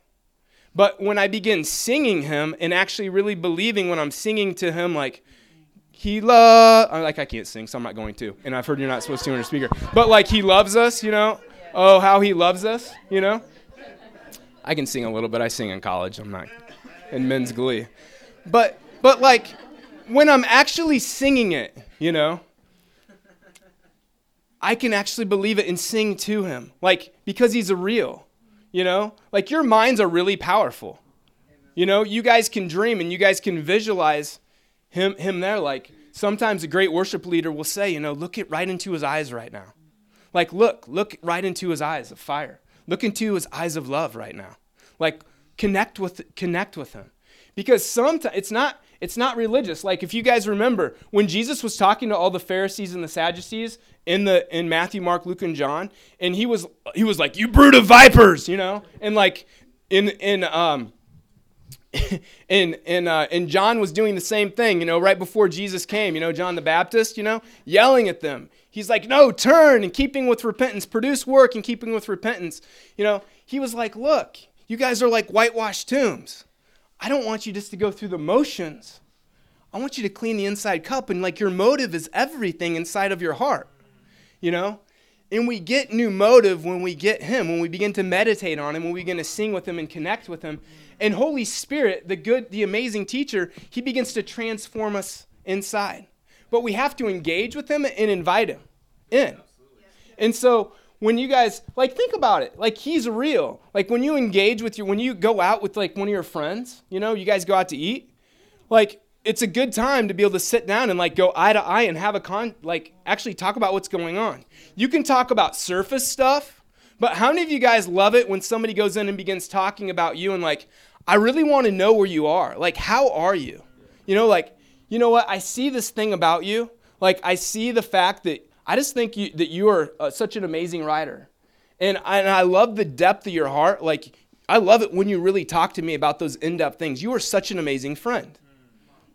But when I begin singing him and actually really believing when I'm singing to him like he love like I can't sing, so I'm not going to. And I've heard you're not supposed to a speaker. But like he loves us, you know? Oh, how he loves us, you know? I can sing a little bit. I sing in college. I'm not in men's glee. But but like when I'm actually singing it, you know, I can actually believe it and sing to him. Like because he's a real, you know? Like your minds are really powerful. You know, you guys can dream and you guys can visualize him him there like sometimes a great worship leader will say, you know, look it right into his eyes right now. Like look, look right into his eyes of fire. Look into his eyes of love right now. Like connect with connect with him. Because sometimes it's not it's not religious. Like if you guys remember when Jesus was talking to all the Pharisees and the Sadducees in the in Matthew, Mark, Luke, and John, and he was he was like, "You brood of vipers," you know, and like in in um (laughs) and and uh, and John was doing the same thing, you know, right before Jesus came. You know, John the Baptist, you know, yelling at them. He's like, "No, turn in keeping with repentance, produce work in keeping with repentance." You know, he was like, "Look, you guys are like whitewashed tombs. I don't want you just to go through the motions. I want you to clean the inside cup, and like your motive is everything inside of your heart. You know." And we get new motive when we get Him, when we begin to meditate on Him, when we begin to sing with Him and connect with Him. And Holy Spirit, the good, the amazing teacher, He begins to transform us inside. But we have to engage with Him and invite Him in. And so when you guys like think about it. Like he's real. Like when you engage with your when you go out with like one of your friends you know you guys go out to eat like it's a good time to be able to sit down and like go eye to eye and have a con like actually talk about what's going on. You can talk about surface stuff but how many of you guys love it when somebody goes in and begins talking about you and like i really want to know where you are. Like how are you? You know like you know what i see this thing about you like i see the fact that i just think you, that you are uh, such an amazing writer and I, and I love the depth of your heart like i love it when you really talk to me about those in-depth things you are such an amazing friend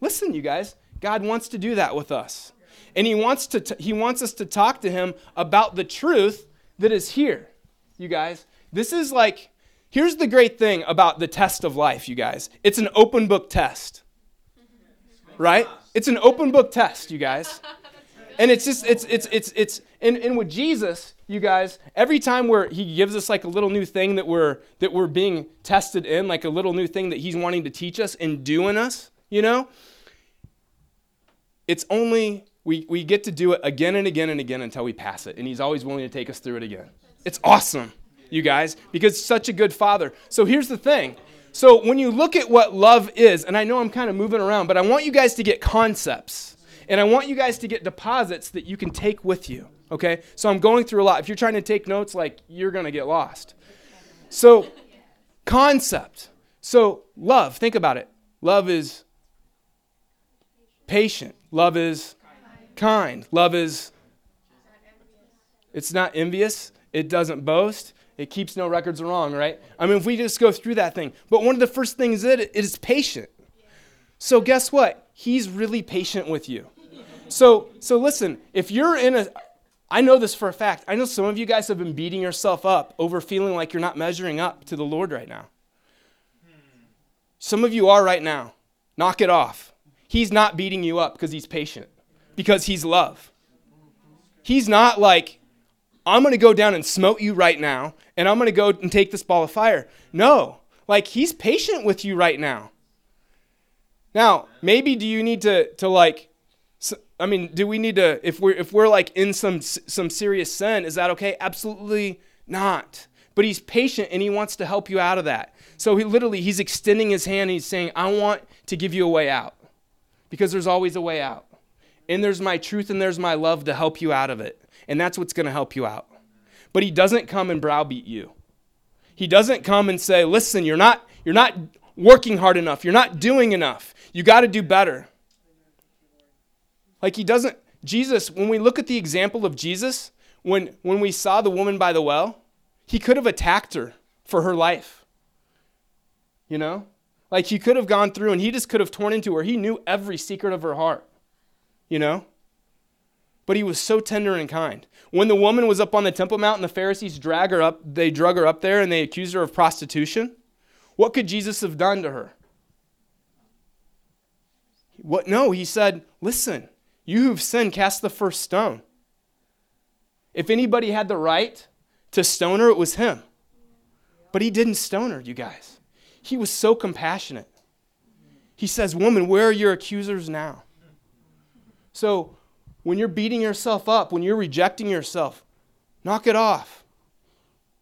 Listen, you guys, God wants to do that with us. And he wants to t- he wants us to talk to him about the truth that is here. You guys, this is like here's the great thing about the test of life, you guys. It's an open book test. Right? It's an open book test, you guys. And it's just it's it's it's it's and, and with Jesus, you guys, every time where he gives us like a little new thing that we're that we're being tested in, like a little new thing that he's wanting to teach us and do in us, you know? It's only, we, we get to do it again and again and again until we pass it. And He's always willing to take us through it again. It's awesome, you guys, because such a good Father. So here's the thing. So when you look at what love is, and I know I'm kind of moving around, but I want you guys to get concepts. And I want you guys to get deposits that you can take with you. Okay? So I'm going through a lot. If you're trying to take notes, like, you're going to get lost. So, concept. So, love, think about it. Love is patient. Love is kind. Love is it's not envious. It doesn't boast. It keeps no records wrong, right? I mean, if we just go through that thing. But one of the first things is it is patient. So guess what? He's really patient with you. So so listen, if you're in a I know this for a fact. I know some of you guys have been beating yourself up over feeling like you're not measuring up to the Lord right now. Some of you are right now. Knock it off. He's not beating you up because he's patient, because he's love. He's not like, I'm going to go down and smote you right now, and I'm going to go and take this ball of fire. No, like he's patient with you right now. Now, maybe do you need to to like I mean, do we need to if we're if we're like in some some serious sin, is that okay? Absolutely not. But he's patient and he wants to help you out of that. So he literally he's extending his hand and he's saying, "I want to give you a way out." because there's always a way out. And there's my truth and there's my love to help you out of it. And that's what's going to help you out. But he doesn't come and browbeat you. He doesn't come and say, "Listen, you're not you're not working hard enough. You're not doing enough. You got to do better." Like he doesn't Jesus, when we look at the example of Jesus, when when we saw the woman by the well, he could have attacked her for her life. You know? Like he could have gone through and he just could have torn into her. He knew every secret of her heart, you know? But he was so tender and kind. When the woman was up on the Temple Mount and the Pharisees drag her up, they drug her up there and they accused her of prostitution, what could Jesus have done to her? What? No, he said, Listen, you who've sinned, cast the first stone. If anybody had the right to stone her, it was him. But he didn't stone her, you guys. He was so compassionate. He says, Woman, where are your accusers now? So when you're beating yourself up, when you're rejecting yourself, knock it off.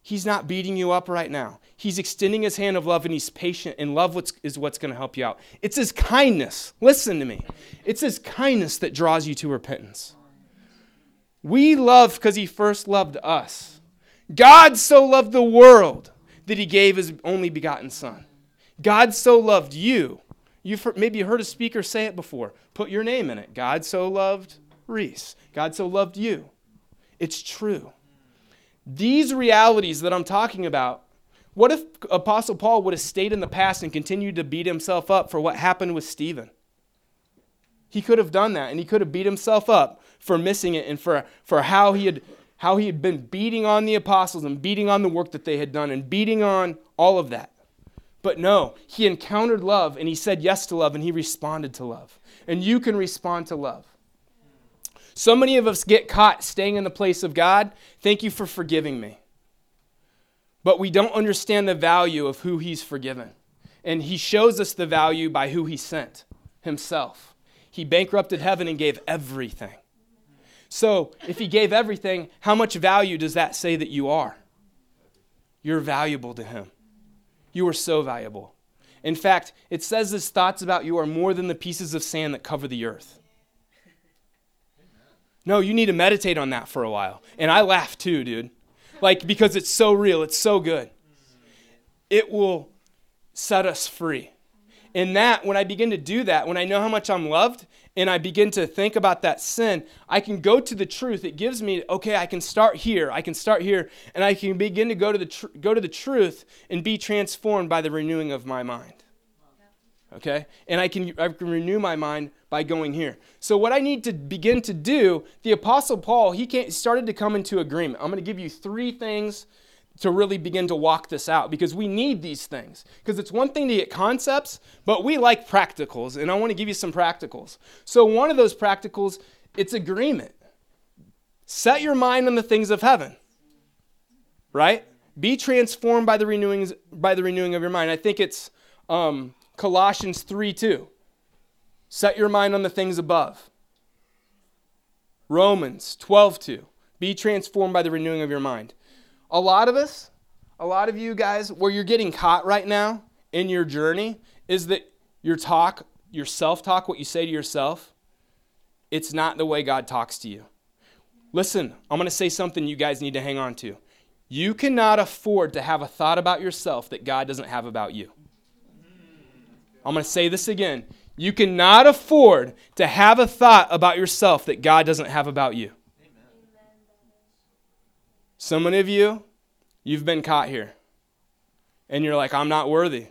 He's not beating you up right now. He's extending his hand of love and he's patient, and love is what's going to help you out. It's his kindness. Listen to me. It's his kindness that draws you to repentance. We love because he first loved us. God so loved the world that he gave his only begotten Son. God so loved you. You've maybe heard a speaker say it before. Put your name in it. God so loved Reese. God so loved you. It's true. These realities that I'm talking about, what if Apostle Paul would have stayed in the past and continued to beat himself up for what happened with Stephen? He could have done that, and he could have beat himself up for missing it and for, for how he had how he had been beating on the apostles and beating on the work that they had done and beating on all of that. But no, he encountered love and he said yes to love and he responded to love. And you can respond to love. So many of us get caught staying in the place of God. Thank you for forgiving me. But we don't understand the value of who he's forgiven. And he shows us the value by who he sent himself. He bankrupted heaven and gave everything. So, if he gave everything, how much value does that say that you are? You're valuable to him. You are so valuable. In fact, it says his thoughts about you are more than the pieces of sand that cover the earth. No, you need to meditate on that for a while. And I laugh too, dude. Like, because it's so real, it's so good. It will set us free. In that, when I begin to do that, when I know how much I'm loved, and I begin to think about that sin, I can go to the truth. It gives me, okay, I can start here. I can start here, and I can begin to go to the tr- go to the truth and be transformed by the renewing of my mind. Okay, and I can I can renew my mind by going here. So what I need to begin to do, the Apostle Paul, he started to come into agreement. I'm going to give you three things to really begin to walk this out because we need these things. Because it's one thing to get concepts, but we like practicals, and I want to give you some practicals. So, one of those practicals, it's agreement. Set your mind on the things of heaven, right? Be transformed by the renewing, by the renewing of your mind. I think it's um, Colossians 3 2. Set your mind on the things above. Romans 12 2. Be transformed by the renewing of your mind. A lot of us, a lot of you guys, where you're getting caught right now in your journey is that your talk, your self talk, what you say to yourself, it's not the way God talks to you. Listen, I'm going to say something you guys need to hang on to. You cannot afford to have a thought about yourself that God doesn't have about you. I'm going to say this again. You cannot afford to have a thought about yourself that God doesn't have about you. So many of you, you've been caught here. And you're like, I'm not worthy.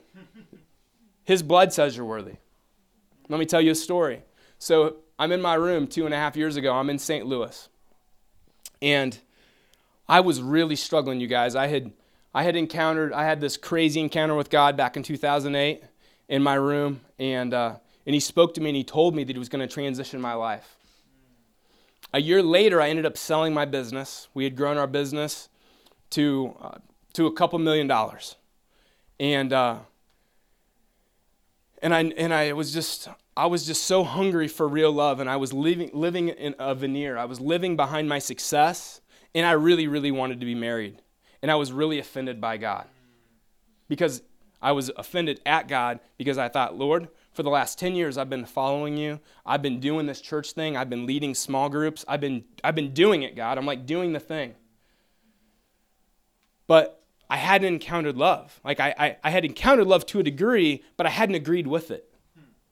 His blood says you're worthy. Let me tell you a story. So I'm in my room two and a half years ago. I'm in St. Louis. And I was really struggling, you guys. I had I had encountered, I had this crazy encounter with God back in 2008 in my room, and uh, and He spoke to me and He told me that He was going to transition my life. A year later, I ended up selling my business. We had grown our business to uh, to a couple million dollars, and uh, and I and I was just I was just so hungry for real love, and I was living living in a veneer. I was living behind my success, and I really really wanted to be married, and I was really offended by God because I was offended at God because I thought, Lord, for the last 10 years I've been following you. I've been doing this church thing. I've been leading small groups. I've been I've been doing it, God. I'm like doing the thing. But I hadn't encountered love. Like I, I, I had encountered love to a degree, but I hadn't agreed with it.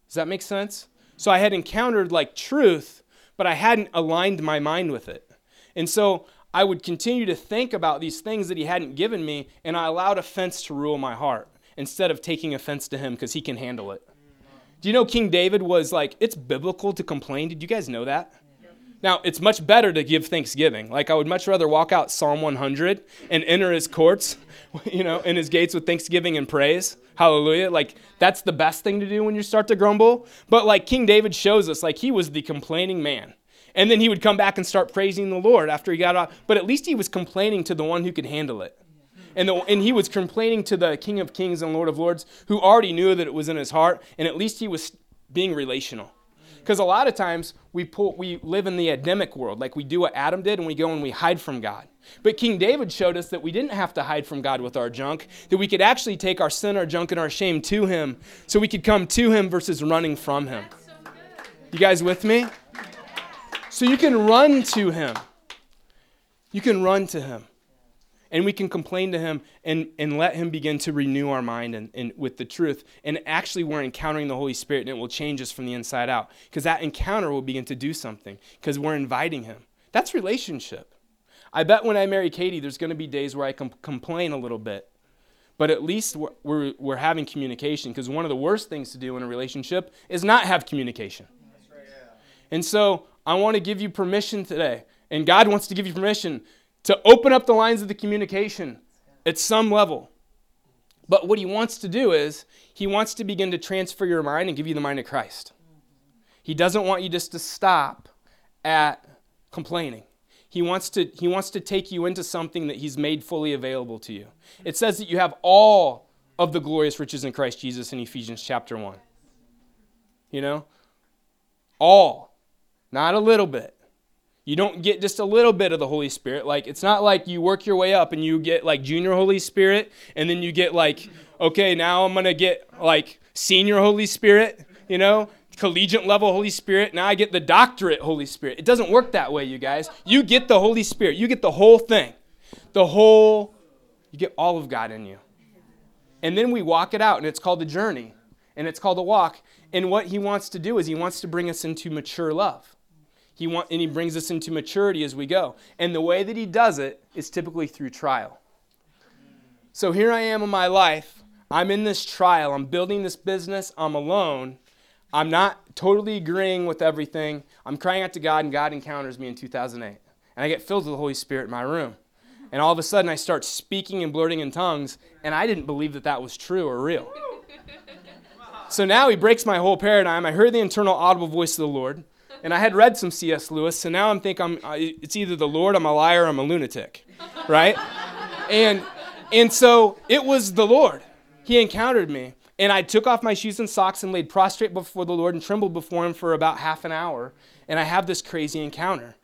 Does that make sense? So I had encountered like truth, but I hadn't aligned my mind with it. And so I would continue to think about these things that he hadn't given me, and I allowed offense to rule my heart instead of taking offense to him because he can handle it. Do you know King David was like, it's biblical to complain? Did you guys know that? Now, it's much better to give thanksgiving. Like, I would much rather walk out Psalm 100 and enter his courts, (laughs) you know, in his gates with thanksgiving and praise. Hallelujah. Like, that's the best thing to do when you start to grumble. But, like, King David shows us, like, he was the complaining man. And then he would come back and start praising the Lord after he got off. But at least he was complaining to the one who could handle it. And, the, and he was complaining to the King of Kings and Lord of Lords who already knew that it was in his heart. And at least he was being relational. Because a lot of times we, pull, we live in the Adamic world, like we do what Adam did, and we go and we hide from God. But King David showed us that we didn't have to hide from God with our junk, that we could actually take our sin, our junk, and our shame to Him so we could come to Him versus running from Him. You guys with me? So you can run to Him. You can run to Him and we can complain to him and, and let him begin to renew our mind and, and with the truth and actually we're encountering the holy spirit and it will change us from the inside out. Because that encounter will begin to do something because we're inviting him. That's relationship. I bet when i marry katie there's going to be days where i can complain a little bit. But at least we're, we're, we're having communication because one of the worst things to do in a relationship is not have communication. And so i want to give you permission today and god wants to give you permission to open up the lines of the communication at some level. But what he wants to do is, he wants to begin to transfer your mind and give you the mind of Christ. He doesn't want you just to stop at complaining. He wants to, he wants to take you into something that he's made fully available to you. It says that you have all of the glorious riches in Christ Jesus in Ephesians chapter 1. You know? All. Not a little bit. You don't get just a little bit of the Holy Spirit. Like, it's not like you work your way up and you get like junior Holy Spirit, and then you get like, okay, now I'm going to get like senior Holy Spirit, you know, collegiate level Holy Spirit. Now I get the doctorate Holy Spirit. It doesn't work that way, you guys. You get the Holy Spirit, you get the whole thing. The whole, you get all of God in you. And then we walk it out, and it's called the journey, and it's called the walk. And what he wants to do is he wants to bring us into mature love. He want, and he brings us into maturity as we go. And the way that he does it is typically through trial. So here I am in my life. I'm in this trial. I'm building this business. I'm alone. I'm not totally agreeing with everything. I'm crying out to God, and God encounters me in 2008. And I get filled with the Holy Spirit in my room. And all of a sudden, I start speaking and blurting in tongues, and I didn't believe that that was true or real. (laughs) So now he breaks my whole paradigm. I heard the internal audible voice of the Lord and I had read some C.S. Lewis, so now I'm think I'm it's either the Lord, I'm a liar, I'm a lunatic, right? and and so it was the Lord. He encountered me, and I took off my shoes and socks and laid prostrate before the Lord and trembled before Him for about half an hour, and I have this crazy encounter,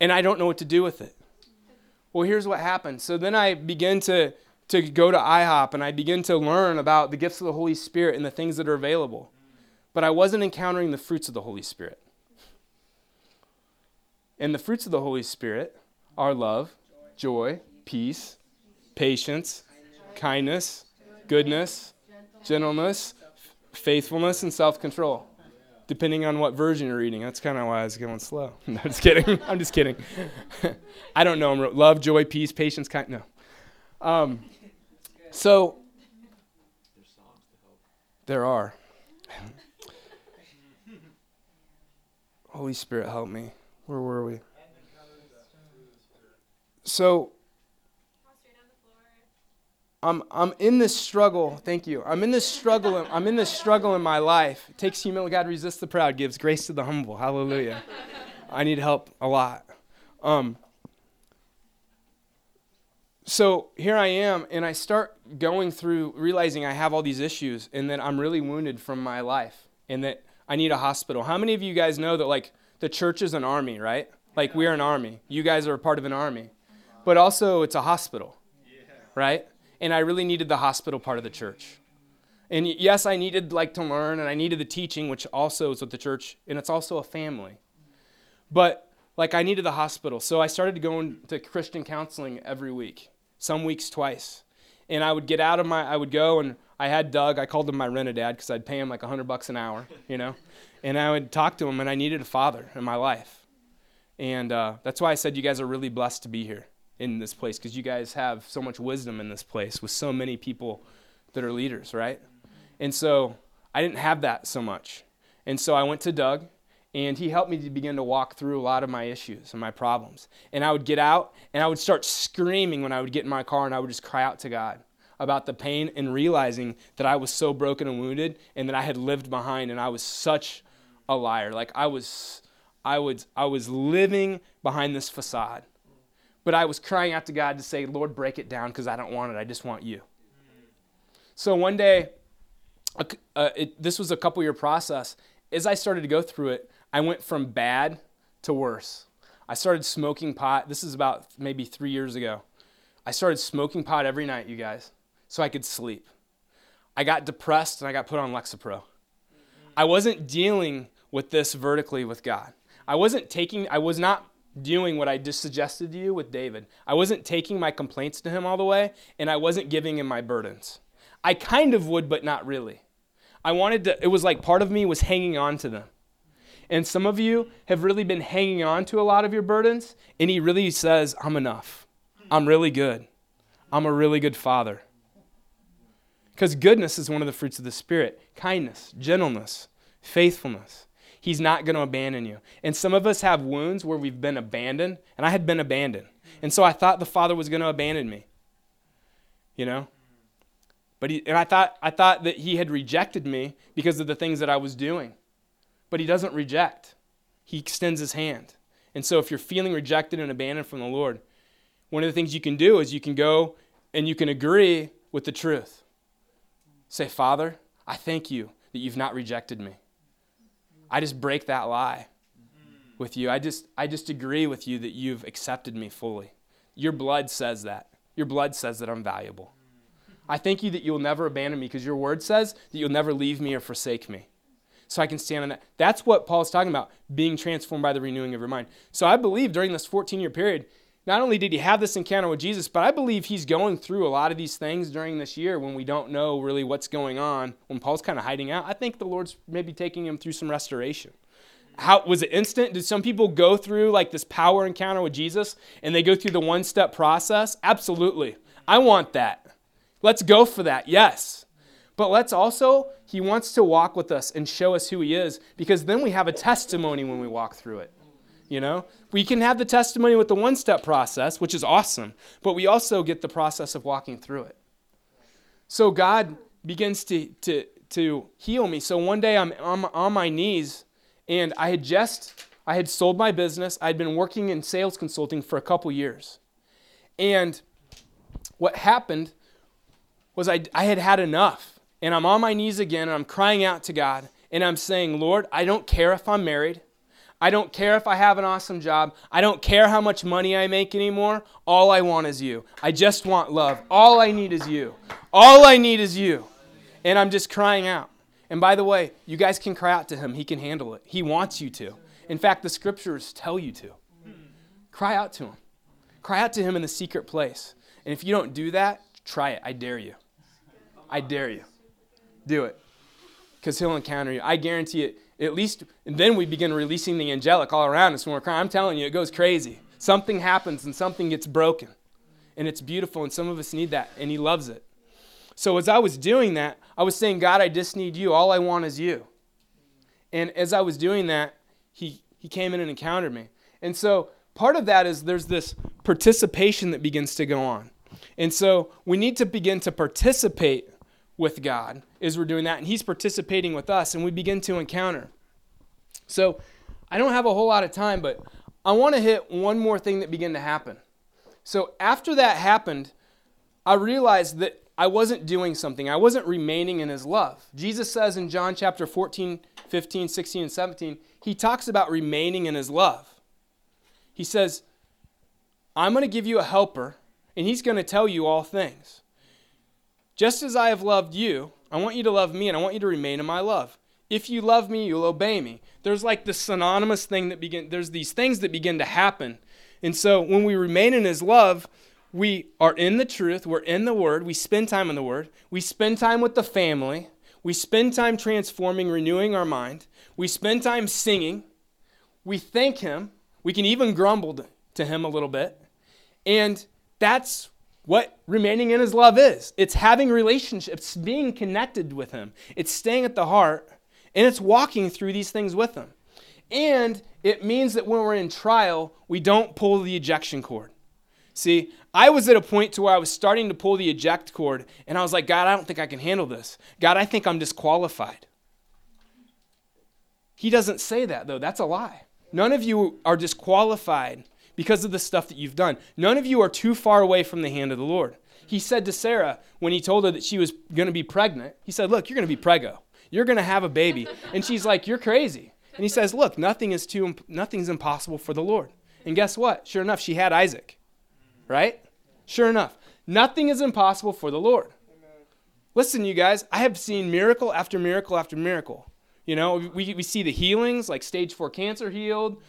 and I don't know what to do with it. Well, here's what happened. So then I begin to to go to IHOP and I begin to learn about the gifts of the Holy Spirit and the things that are available. But I wasn't encountering the fruits of the Holy Spirit. And the fruits of the Holy Spirit are love, joy, peace, patience, kindness, goodness, gentleness, faithfulness, and self control. Depending on what version you're reading. That's kind of why I was going slow. (laughs) No, just kidding. I'm just kidding. (laughs) (laughs) I don't know. Love, joy, peace, patience, kind. No. Um, so there are. Holy Spirit, help me. Where were we? So I'm I'm in this struggle. Thank you. I'm in this struggle. I'm in this struggle in my life. It takes humility. God resists the proud, gives grace to the humble. Hallelujah. I need help a lot. Um. So here I am, and I start going through realizing I have all these issues, and that I'm really wounded from my life, and that I need a hospital. How many of you guys know that like the church is an army, right? Like we're an army. You guys are a part of an army. But also it's a hospital. Right? And I really needed the hospital part of the church. And yes, I needed like to learn and I needed the teaching, which also is with the church, and it's also a family. But like I needed the hospital. So I started going to Christian counseling every week, some weeks twice. And I would get out of my I would go and I had Doug, I called him my rent a dad because I'd pay him like a hundred bucks an hour, you know and I would talk to him, and I needed a father in my life. And uh, that's why I said you guys are really blessed to be here in this place because you guys have so much wisdom in this place with so many people that are leaders, right? And so I didn't have that so much. And so I went to Doug, and he helped me to begin to walk through a lot of my issues and my problems. And I would get out and I would start screaming when I would get in my car and I would just cry out to God about the pain and realizing that I was so broken and wounded and that I had lived behind and I was such a liar. Like I was I was I was living behind this facade. But I was crying out to God to say, "Lord, break it down because I don't want it. I just want you." So one day uh, it, this was a couple year process. As I started to go through it, I went from bad to worse. I started smoking pot. This is about maybe three years ago. I started smoking pot every night, you guys, so I could sleep. I got depressed and I got put on Lexapro. I wasn't dealing with this vertically with God. I wasn't taking, I was not doing what I just suggested to you with David. I wasn't taking my complaints to him all the way, and I wasn't giving him my burdens. I kind of would, but not really. I wanted to, it was like part of me was hanging on to them. And some of you have really been hanging on to a lot of your burdens, and he really says, I'm enough. I'm really good. I'm a really good father. Because goodness is one of the fruits of the Spirit kindness, gentleness, faithfulness. He's not going to abandon you. And some of us have wounds where we've been abandoned, and I had been abandoned. And so I thought the Father was going to abandon me. You know? But he, and I thought, I thought that he had rejected me because of the things that I was doing. But he doesn't reject, he extends his hand. And so if you're feeling rejected and abandoned from the Lord, one of the things you can do is you can go and you can agree with the truth. Say, Father, I thank you that you've not rejected me. I just break that lie with you. I just, I just agree with you that you've accepted me fully. Your blood says that. Your blood says that I'm valuable. I thank you that you'll never abandon me because your word says that you'll never leave me or forsake me. So I can stand on that. That's what Paul's talking about, being transformed by the renewing of your mind. So I believe during this 14 year period, not only did he have this encounter with Jesus, but I believe he's going through a lot of these things during this year when we don't know really what's going on, when Paul's kind of hiding out. I think the Lord's maybe taking him through some restoration. How was it instant? Did some people go through like this power encounter with Jesus and they go through the one step process? Absolutely. I want that. Let's go for that, yes. But let's also, he wants to walk with us and show us who he is because then we have a testimony when we walk through it. You know, we can have the testimony with the one step process, which is awesome, but we also get the process of walking through it. So God begins to, to, to heal me. So one day I'm, I'm on my knees and I had just, I had sold my business. I'd been working in sales consulting for a couple years. And what happened was I, I had had enough. And I'm on my knees again and I'm crying out to God and I'm saying, Lord, I don't care if I'm married. I don't care if I have an awesome job. I don't care how much money I make anymore. All I want is you. I just want love. All I need is you. All I need is you. And I'm just crying out. And by the way, you guys can cry out to him. He can handle it. He wants you to. In fact, the scriptures tell you to. Cry out to him. Cry out to him in the secret place. And if you don't do that, try it. I dare you. I dare you. Do it. Because he'll encounter you. I guarantee it. At least, and then we begin releasing the angelic all around us when we're crying. I'm telling you, it goes crazy. Something happens and something gets broken. And it's beautiful, and some of us need that, and he loves it. So as I was doing that, I was saying, God, I just need you. All I want is you. And as I was doing that, he, he came in and encountered me. And so part of that is there's this participation that begins to go on. And so we need to begin to participate with God as we're doing that, and He's participating with us, and we begin to encounter. So I don't have a whole lot of time, but I want to hit one more thing that began to happen. So after that happened, I realized that I wasn't doing something. I wasn't remaining in his love. Jesus says in John chapter 14, 15, 16, and 17, he talks about remaining in his love. He says, I'm going to give you a helper, and he's going to tell you all things. Just as I have loved you, I want you to love me and I want you to remain in my love. If you love me, you'll obey me. There's like this synonymous thing that begin there's these things that begin to happen. And so when we remain in his love, we are in the truth, we're in the word, we spend time in the word, we spend time with the family, we spend time transforming, renewing our mind, we spend time singing, we thank him, we can even grumble to him a little bit. And that's what remaining in his love is it's having relationships, being connected with him, it's staying at the heart, and it's walking through these things with him. And it means that when we're in trial, we don't pull the ejection cord. See, I was at a point to where I was starting to pull the eject cord, and I was like, God, I don't think I can handle this. God, I think I'm disqualified. He doesn't say that, though. That's a lie. None of you are disqualified because of the stuff that you've done. None of you are too far away from the hand of the Lord. He said to Sarah when he told her that she was going to be pregnant, he said, Look, you're going to be prego. You're going to have a baby. And she's like, You're crazy. And he says, Look, nothing is too, nothing's impossible for the Lord. And guess what? Sure enough, she had Isaac. Right? Sure enough, nothing is impossible for the Lord. Listen, you guys, I have seen miracle after miracle after miracle. You know, we, we see the healings, like stage four cancer healed.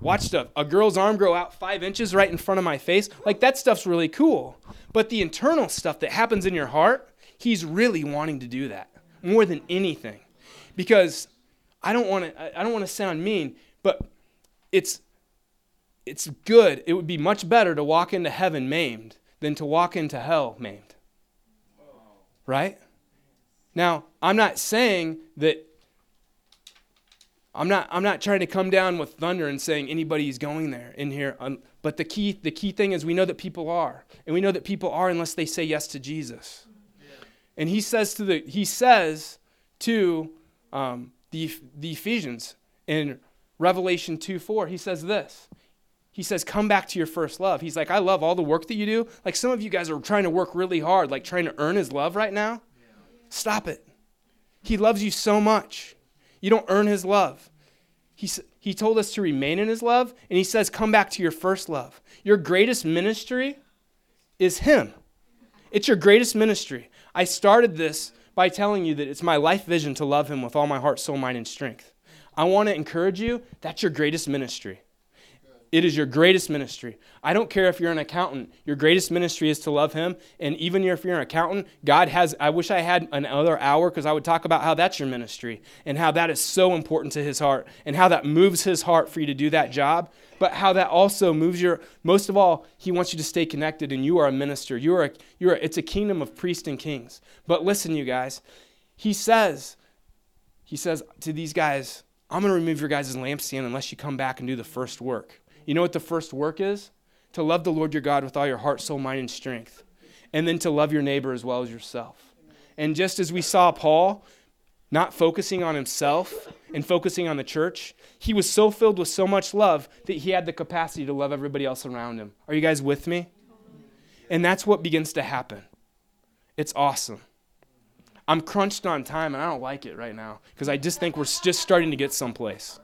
Watched a, a girl's arm grow out five inches right in front of my face. Like, that stuff's really cool. But the internal stuff that happens in your heart, he's really wanting to do that more than anything. Because I don't want to I don't want to sound mean, but it's it's good. It would be much better to walk into heaven maimed than to walk into hell maimed. Right? Now, I'm not saying that I'm not I'm not trying to come down with thunder and saying anybody's going there in here. but the key the key thing is we know that people are. And we know that people are unless they say yes to Jesus. And he says to the he says to um, the the Ephesians in Revelation 2 4, he says this. He says, Come back to your first love. He's like, I love all the work that you do. Like some of you guys are trying to work really hard, like trying to earn his love right now. Stop it. He loves you so much. You don't earn his love. He, he told us to remain in his love, and he says, Come back to your first love. Your greatest ministry is him. It's your greatest ministry. I started this by telling you that it's my life vision to love him with all my heart, soul, mind, and strength. I want to encourage you that's your greatest ministry. It is your greatest ministry. I don't care if you're an accountant. Your greatest ministry is to love Him. And even if you're an accountant, God has, I wish I had another hour because I would talk about how that's your ministry and how that is so important to His heart and how that moves His heart for you to do that job. But how that also moves your, most of all, He wants you to stay connected and you are a minister. You are, a, you are it's a kingdom of priests and kings. But listen, you guys, He says, He says to these guys, I'm going to remove your guys' lampstand unless you come back and do the first work. You know what the first work is? To love the Lord your God with all your heart, soul, mind, and strength. And then to love your neighbor as well as yourself. And just as we saw Paul not focusing on himself and focusing on the church, he was so filled with so much love that he had the capacity to love everybody else around him. Are you guys with me? And that's what begins to happen. It's awesome. I'm crunched on time and I don't like it right now because I just think we're just starting to get someplace.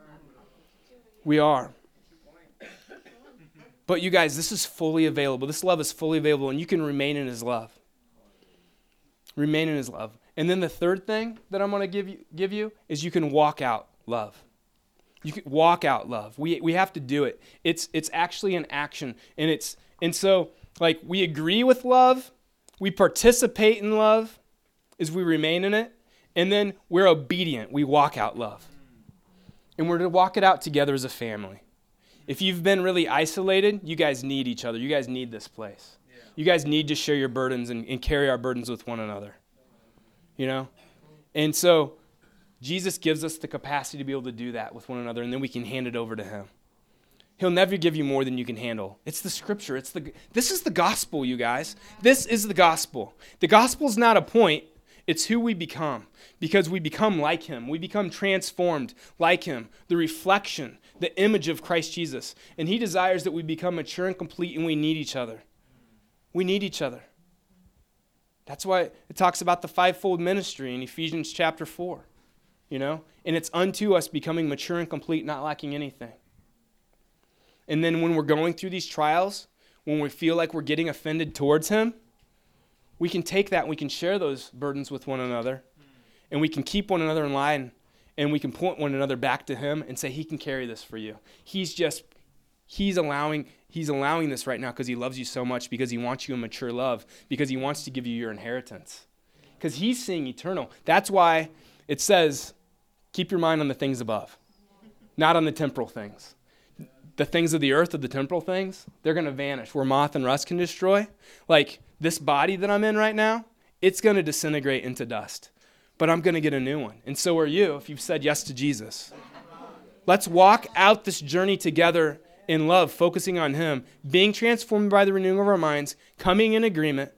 We are. But you guys, this is fully available. This love is fully available, and you can remain in His love. Remain in His love. And then the third thing that I'm going to give you, give you is you can walk out love. You can walk out love. We, we have to do it. It's, it's actually an action. And, it's, and so, like, we agree with love, we participate in love as we remain in it, and then we're obedient. We walk out love. And we're to walk it out together as a family. If you've been really isolated, you guys need each other. You guys need this place. Yeah. You guys need to share your burdens and, and carry our burdens with one another. You know? And so Jesus gives us the capacity to be able to do that with one another, and then we can hand it over to Him. He'll never give you more than you can handle. It's the scripture. It's the this is the gospel, you guys. This is the gospel. The gospel is not a point, it's who we become. Because we become like him. We become transformed like him. The reflection the image of Christ Jesus. And He desires that we become mature and complete, and we need each other. We need each other. That's why it talks about the fivefold ministry in Ephesians chapter 4. You know? And it's unto us becoming mature and complete, not lacking anything. And then when we're going through these trials, when we feel like we're getting offended towards Him, we can take that and we can share those burdens with one another. And we can keep one another in line and we can point one another back to him and say he can carry this for you. He's just he's allowing he's allowing this right now because he loves you so much because he wants you in mature love because he wants to give you your inheritance. Because he's seeing eternal. That's why it says keep your mind on the things above not on the temporal things. The things of the earth or the temporal things. They're going to vanish. Where moth and rust can destroy like this body that i'm in right now it's going to disintegrate into dust but I'm going to get a new one. And so are you if you've said yes to Jesus. Let's walk out this journey together in love, focusing on Him, being transformed by the renewing of our minds, coming in agreement,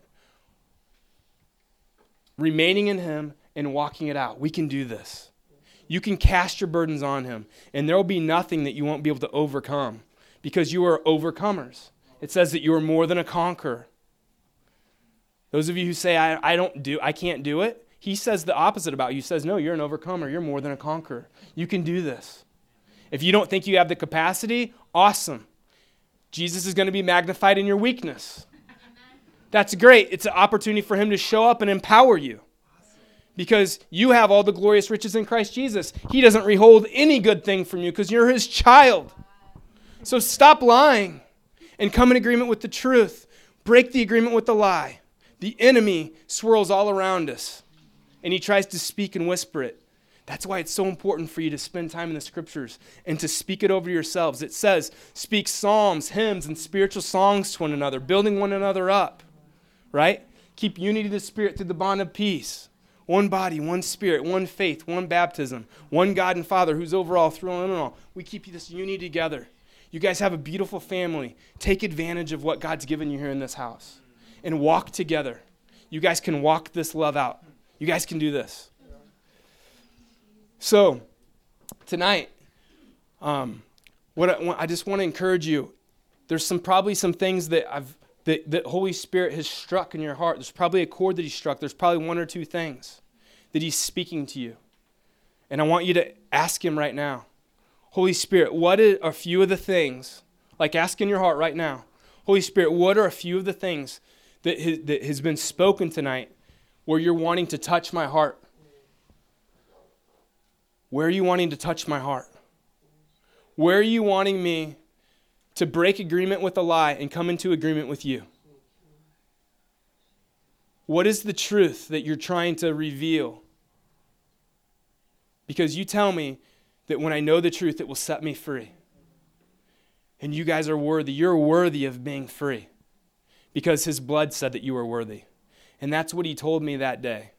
remaining in Him, and walking it out. We can do this. You can cast your burdens on Him, and there will be nothing that you won't be able to overcome because you are overcomers. It says that you are more than a conqueror. Those of you who say, I, I don't do, I can't do it, he says the opposite about you. He says, No, you're an overcomer. You're more than a conqueror. You can do this. If you don't think you have the capacity, awesome. Jesus is going to be magnified in your weakness. That's great. It's an opportunity for him to show up and empower you because you have all the glorious riches in Christ Jesus. He doesn't withhold any good thing from you because you're his child. So stop lying and come in agreement with the truth. Break the agreement with the lie. The enemy swirls all around us and he tries to speak and whisper it. That's why it's so important for you to spend time in the scriptures and to speak it over yourselves. It says, speak psalms, hymns, and spiritual songs to one another, building one another up, right? Keep unity of the Spirit through the bond of peace. One body, one spirit, one faith, one baptism, one God and Father who's over all, through all, and all. We keep this unity together. You guys have a beautiful family. Take advantage of what God's given you here in this house and walk together. You guys can walk this love out. You guys can do this. So, tonight, um, what I, I just want to encourage you. There's some probably some things that I've that, that Holy Spirit has struck in your heart. There's probably a chord that He struck. There's probably one or two things that He's speaking to you, and I want you to ask Him right now. Holy Spirit, what are a few of the things? Like ask in your heart right now. Holy Spirit, what are a few of the things that has, that has been spoken tonight where you're wanting to touch my heart? Where are you wanting to touch my heart? Where are you wanting me to break agreement with a lie and come into agreement with you? What is the truth that you're trying to reveal? Because you tell me that when I know the truth, it will set me free. And you guys are worthy. You're worthy of being free because his blood said that you are worthy. And that's what he told me that day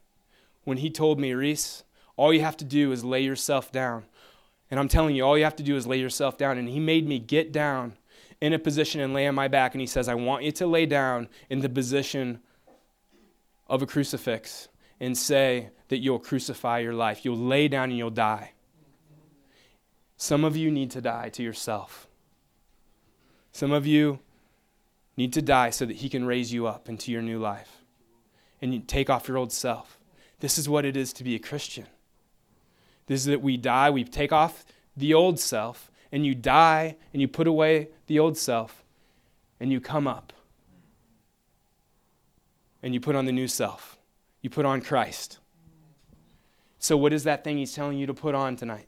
when he told me, Reese, all you have to do is lay yourself down. And I'm telling you, all you have to do is lay yourself down. And he made me get down in a position and lay on my back. And he says, I want you to lay down in the position of a crucifix and say that you'll crucify your life. You'll lay down and you'll die. Some of you need to die to yourself. Some of you need to die so that he can raise you up into your new life and you take off your old self. This is what it is to be a Christian. This is that we die, we take off the old self, and you die and you put away the old self, and you come up. And you put on the new self. You put on Christ. So, what is that thing he's telling you to put on tonight?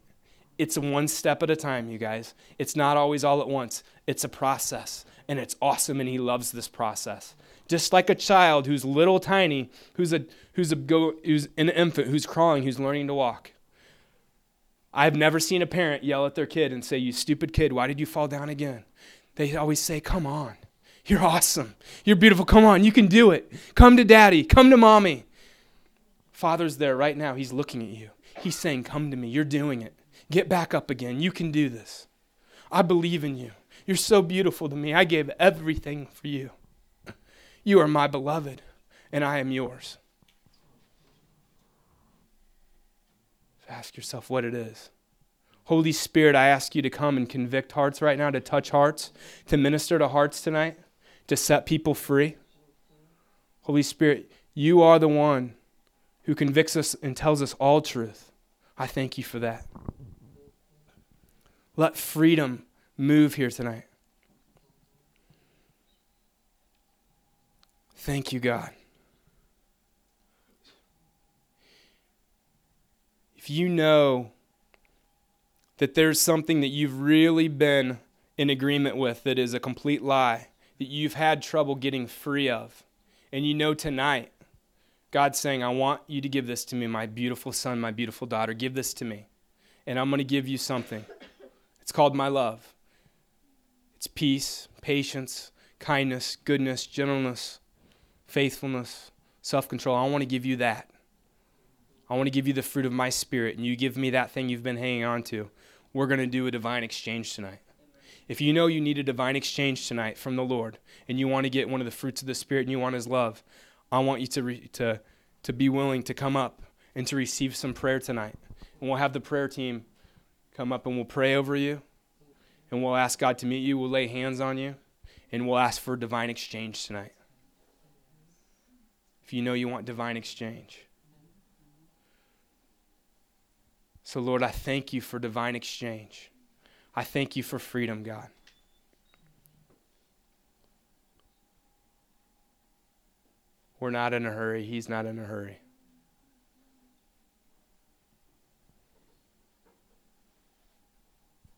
It's one step at a time, you guys. It's not always all at once, it's a process. And it's awesome, and he loves this process. Just like a child who's little tiny, who's, a, who's, a go, who's an infant, who's crawling, who's learning to walk. I've never seen a parent yell at their kid and say, You stupid kid, why did you fall down again? They always say, Come on. You're awesome. You're beautiful. Come on. You can do it. Come to daddy. Come to mommy. Father's there right now. He's looking at you. He's saying, Come to me. You're doing it. Get back up again. You can do this. I believe in you. You're so beautiful to me. I gave everything for you. You are my beloved, and I am yours. Ask yourself what it is. Holy Spirit, I ask you to come and convict hearts right now, to touch hearts, to minister to hearts tonight, to set people free. Holy Spirit, you are the one who convicts us and tells us all truth. I thank you for that. Let freedom move here tonight. Thank you, God. If you know that there's something that you've really been in agreement with that is a complete lie, that you've had trouble getting free of, and you know tonight, God's saying, I want you to give this to me, my beautiful son, my beautiful daughter. Give this to me. And I'm going to give you something. It's called my love. It's peace, patience, kindness, goodness, gentleness, faithfulness, self control. I want to give you that. I want to give you the fruit of my spirit, and you give me that thing you've been hanging on to. we're going to do a divine exchange tonight. If you know you need a divine exchange tonight from the Lord and you want to get one of the fruits of the Spirit and you want His love, I want you to, re- to, to be willing to come up and to receive some prayer tonight. And we'll have the prayer team come up and we'll pray over you and we'll ask God to meet you. We'll lay hands on you and we'll ask for a divine exchange tonight. If you know you want divine exchange. So, Lord, I thank you for divine exchange. I thank you for freedom, God. We're not in a hurry. He's not in a hurry.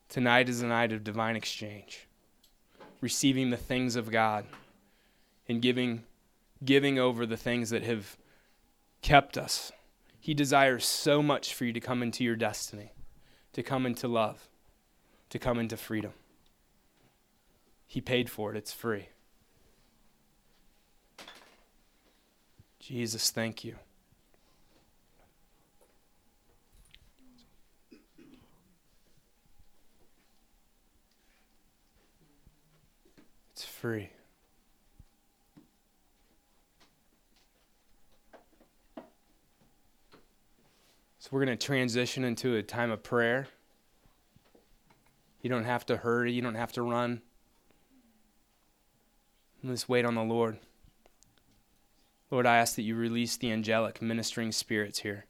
Tonight is a night of divine exchange, receiving the things of God and giving, giving over the things that have kept us. He desires so much for you to come into your destiny, to come into love, to come into freedom. He paid for it, it's free. Jesus, thank you. It's free. So we're going to transition into a time of prayer. You don't have to hurry, you don't have to run. Let's wait on the Lord. Lord, I ask that you release the angelic ministering spirits here.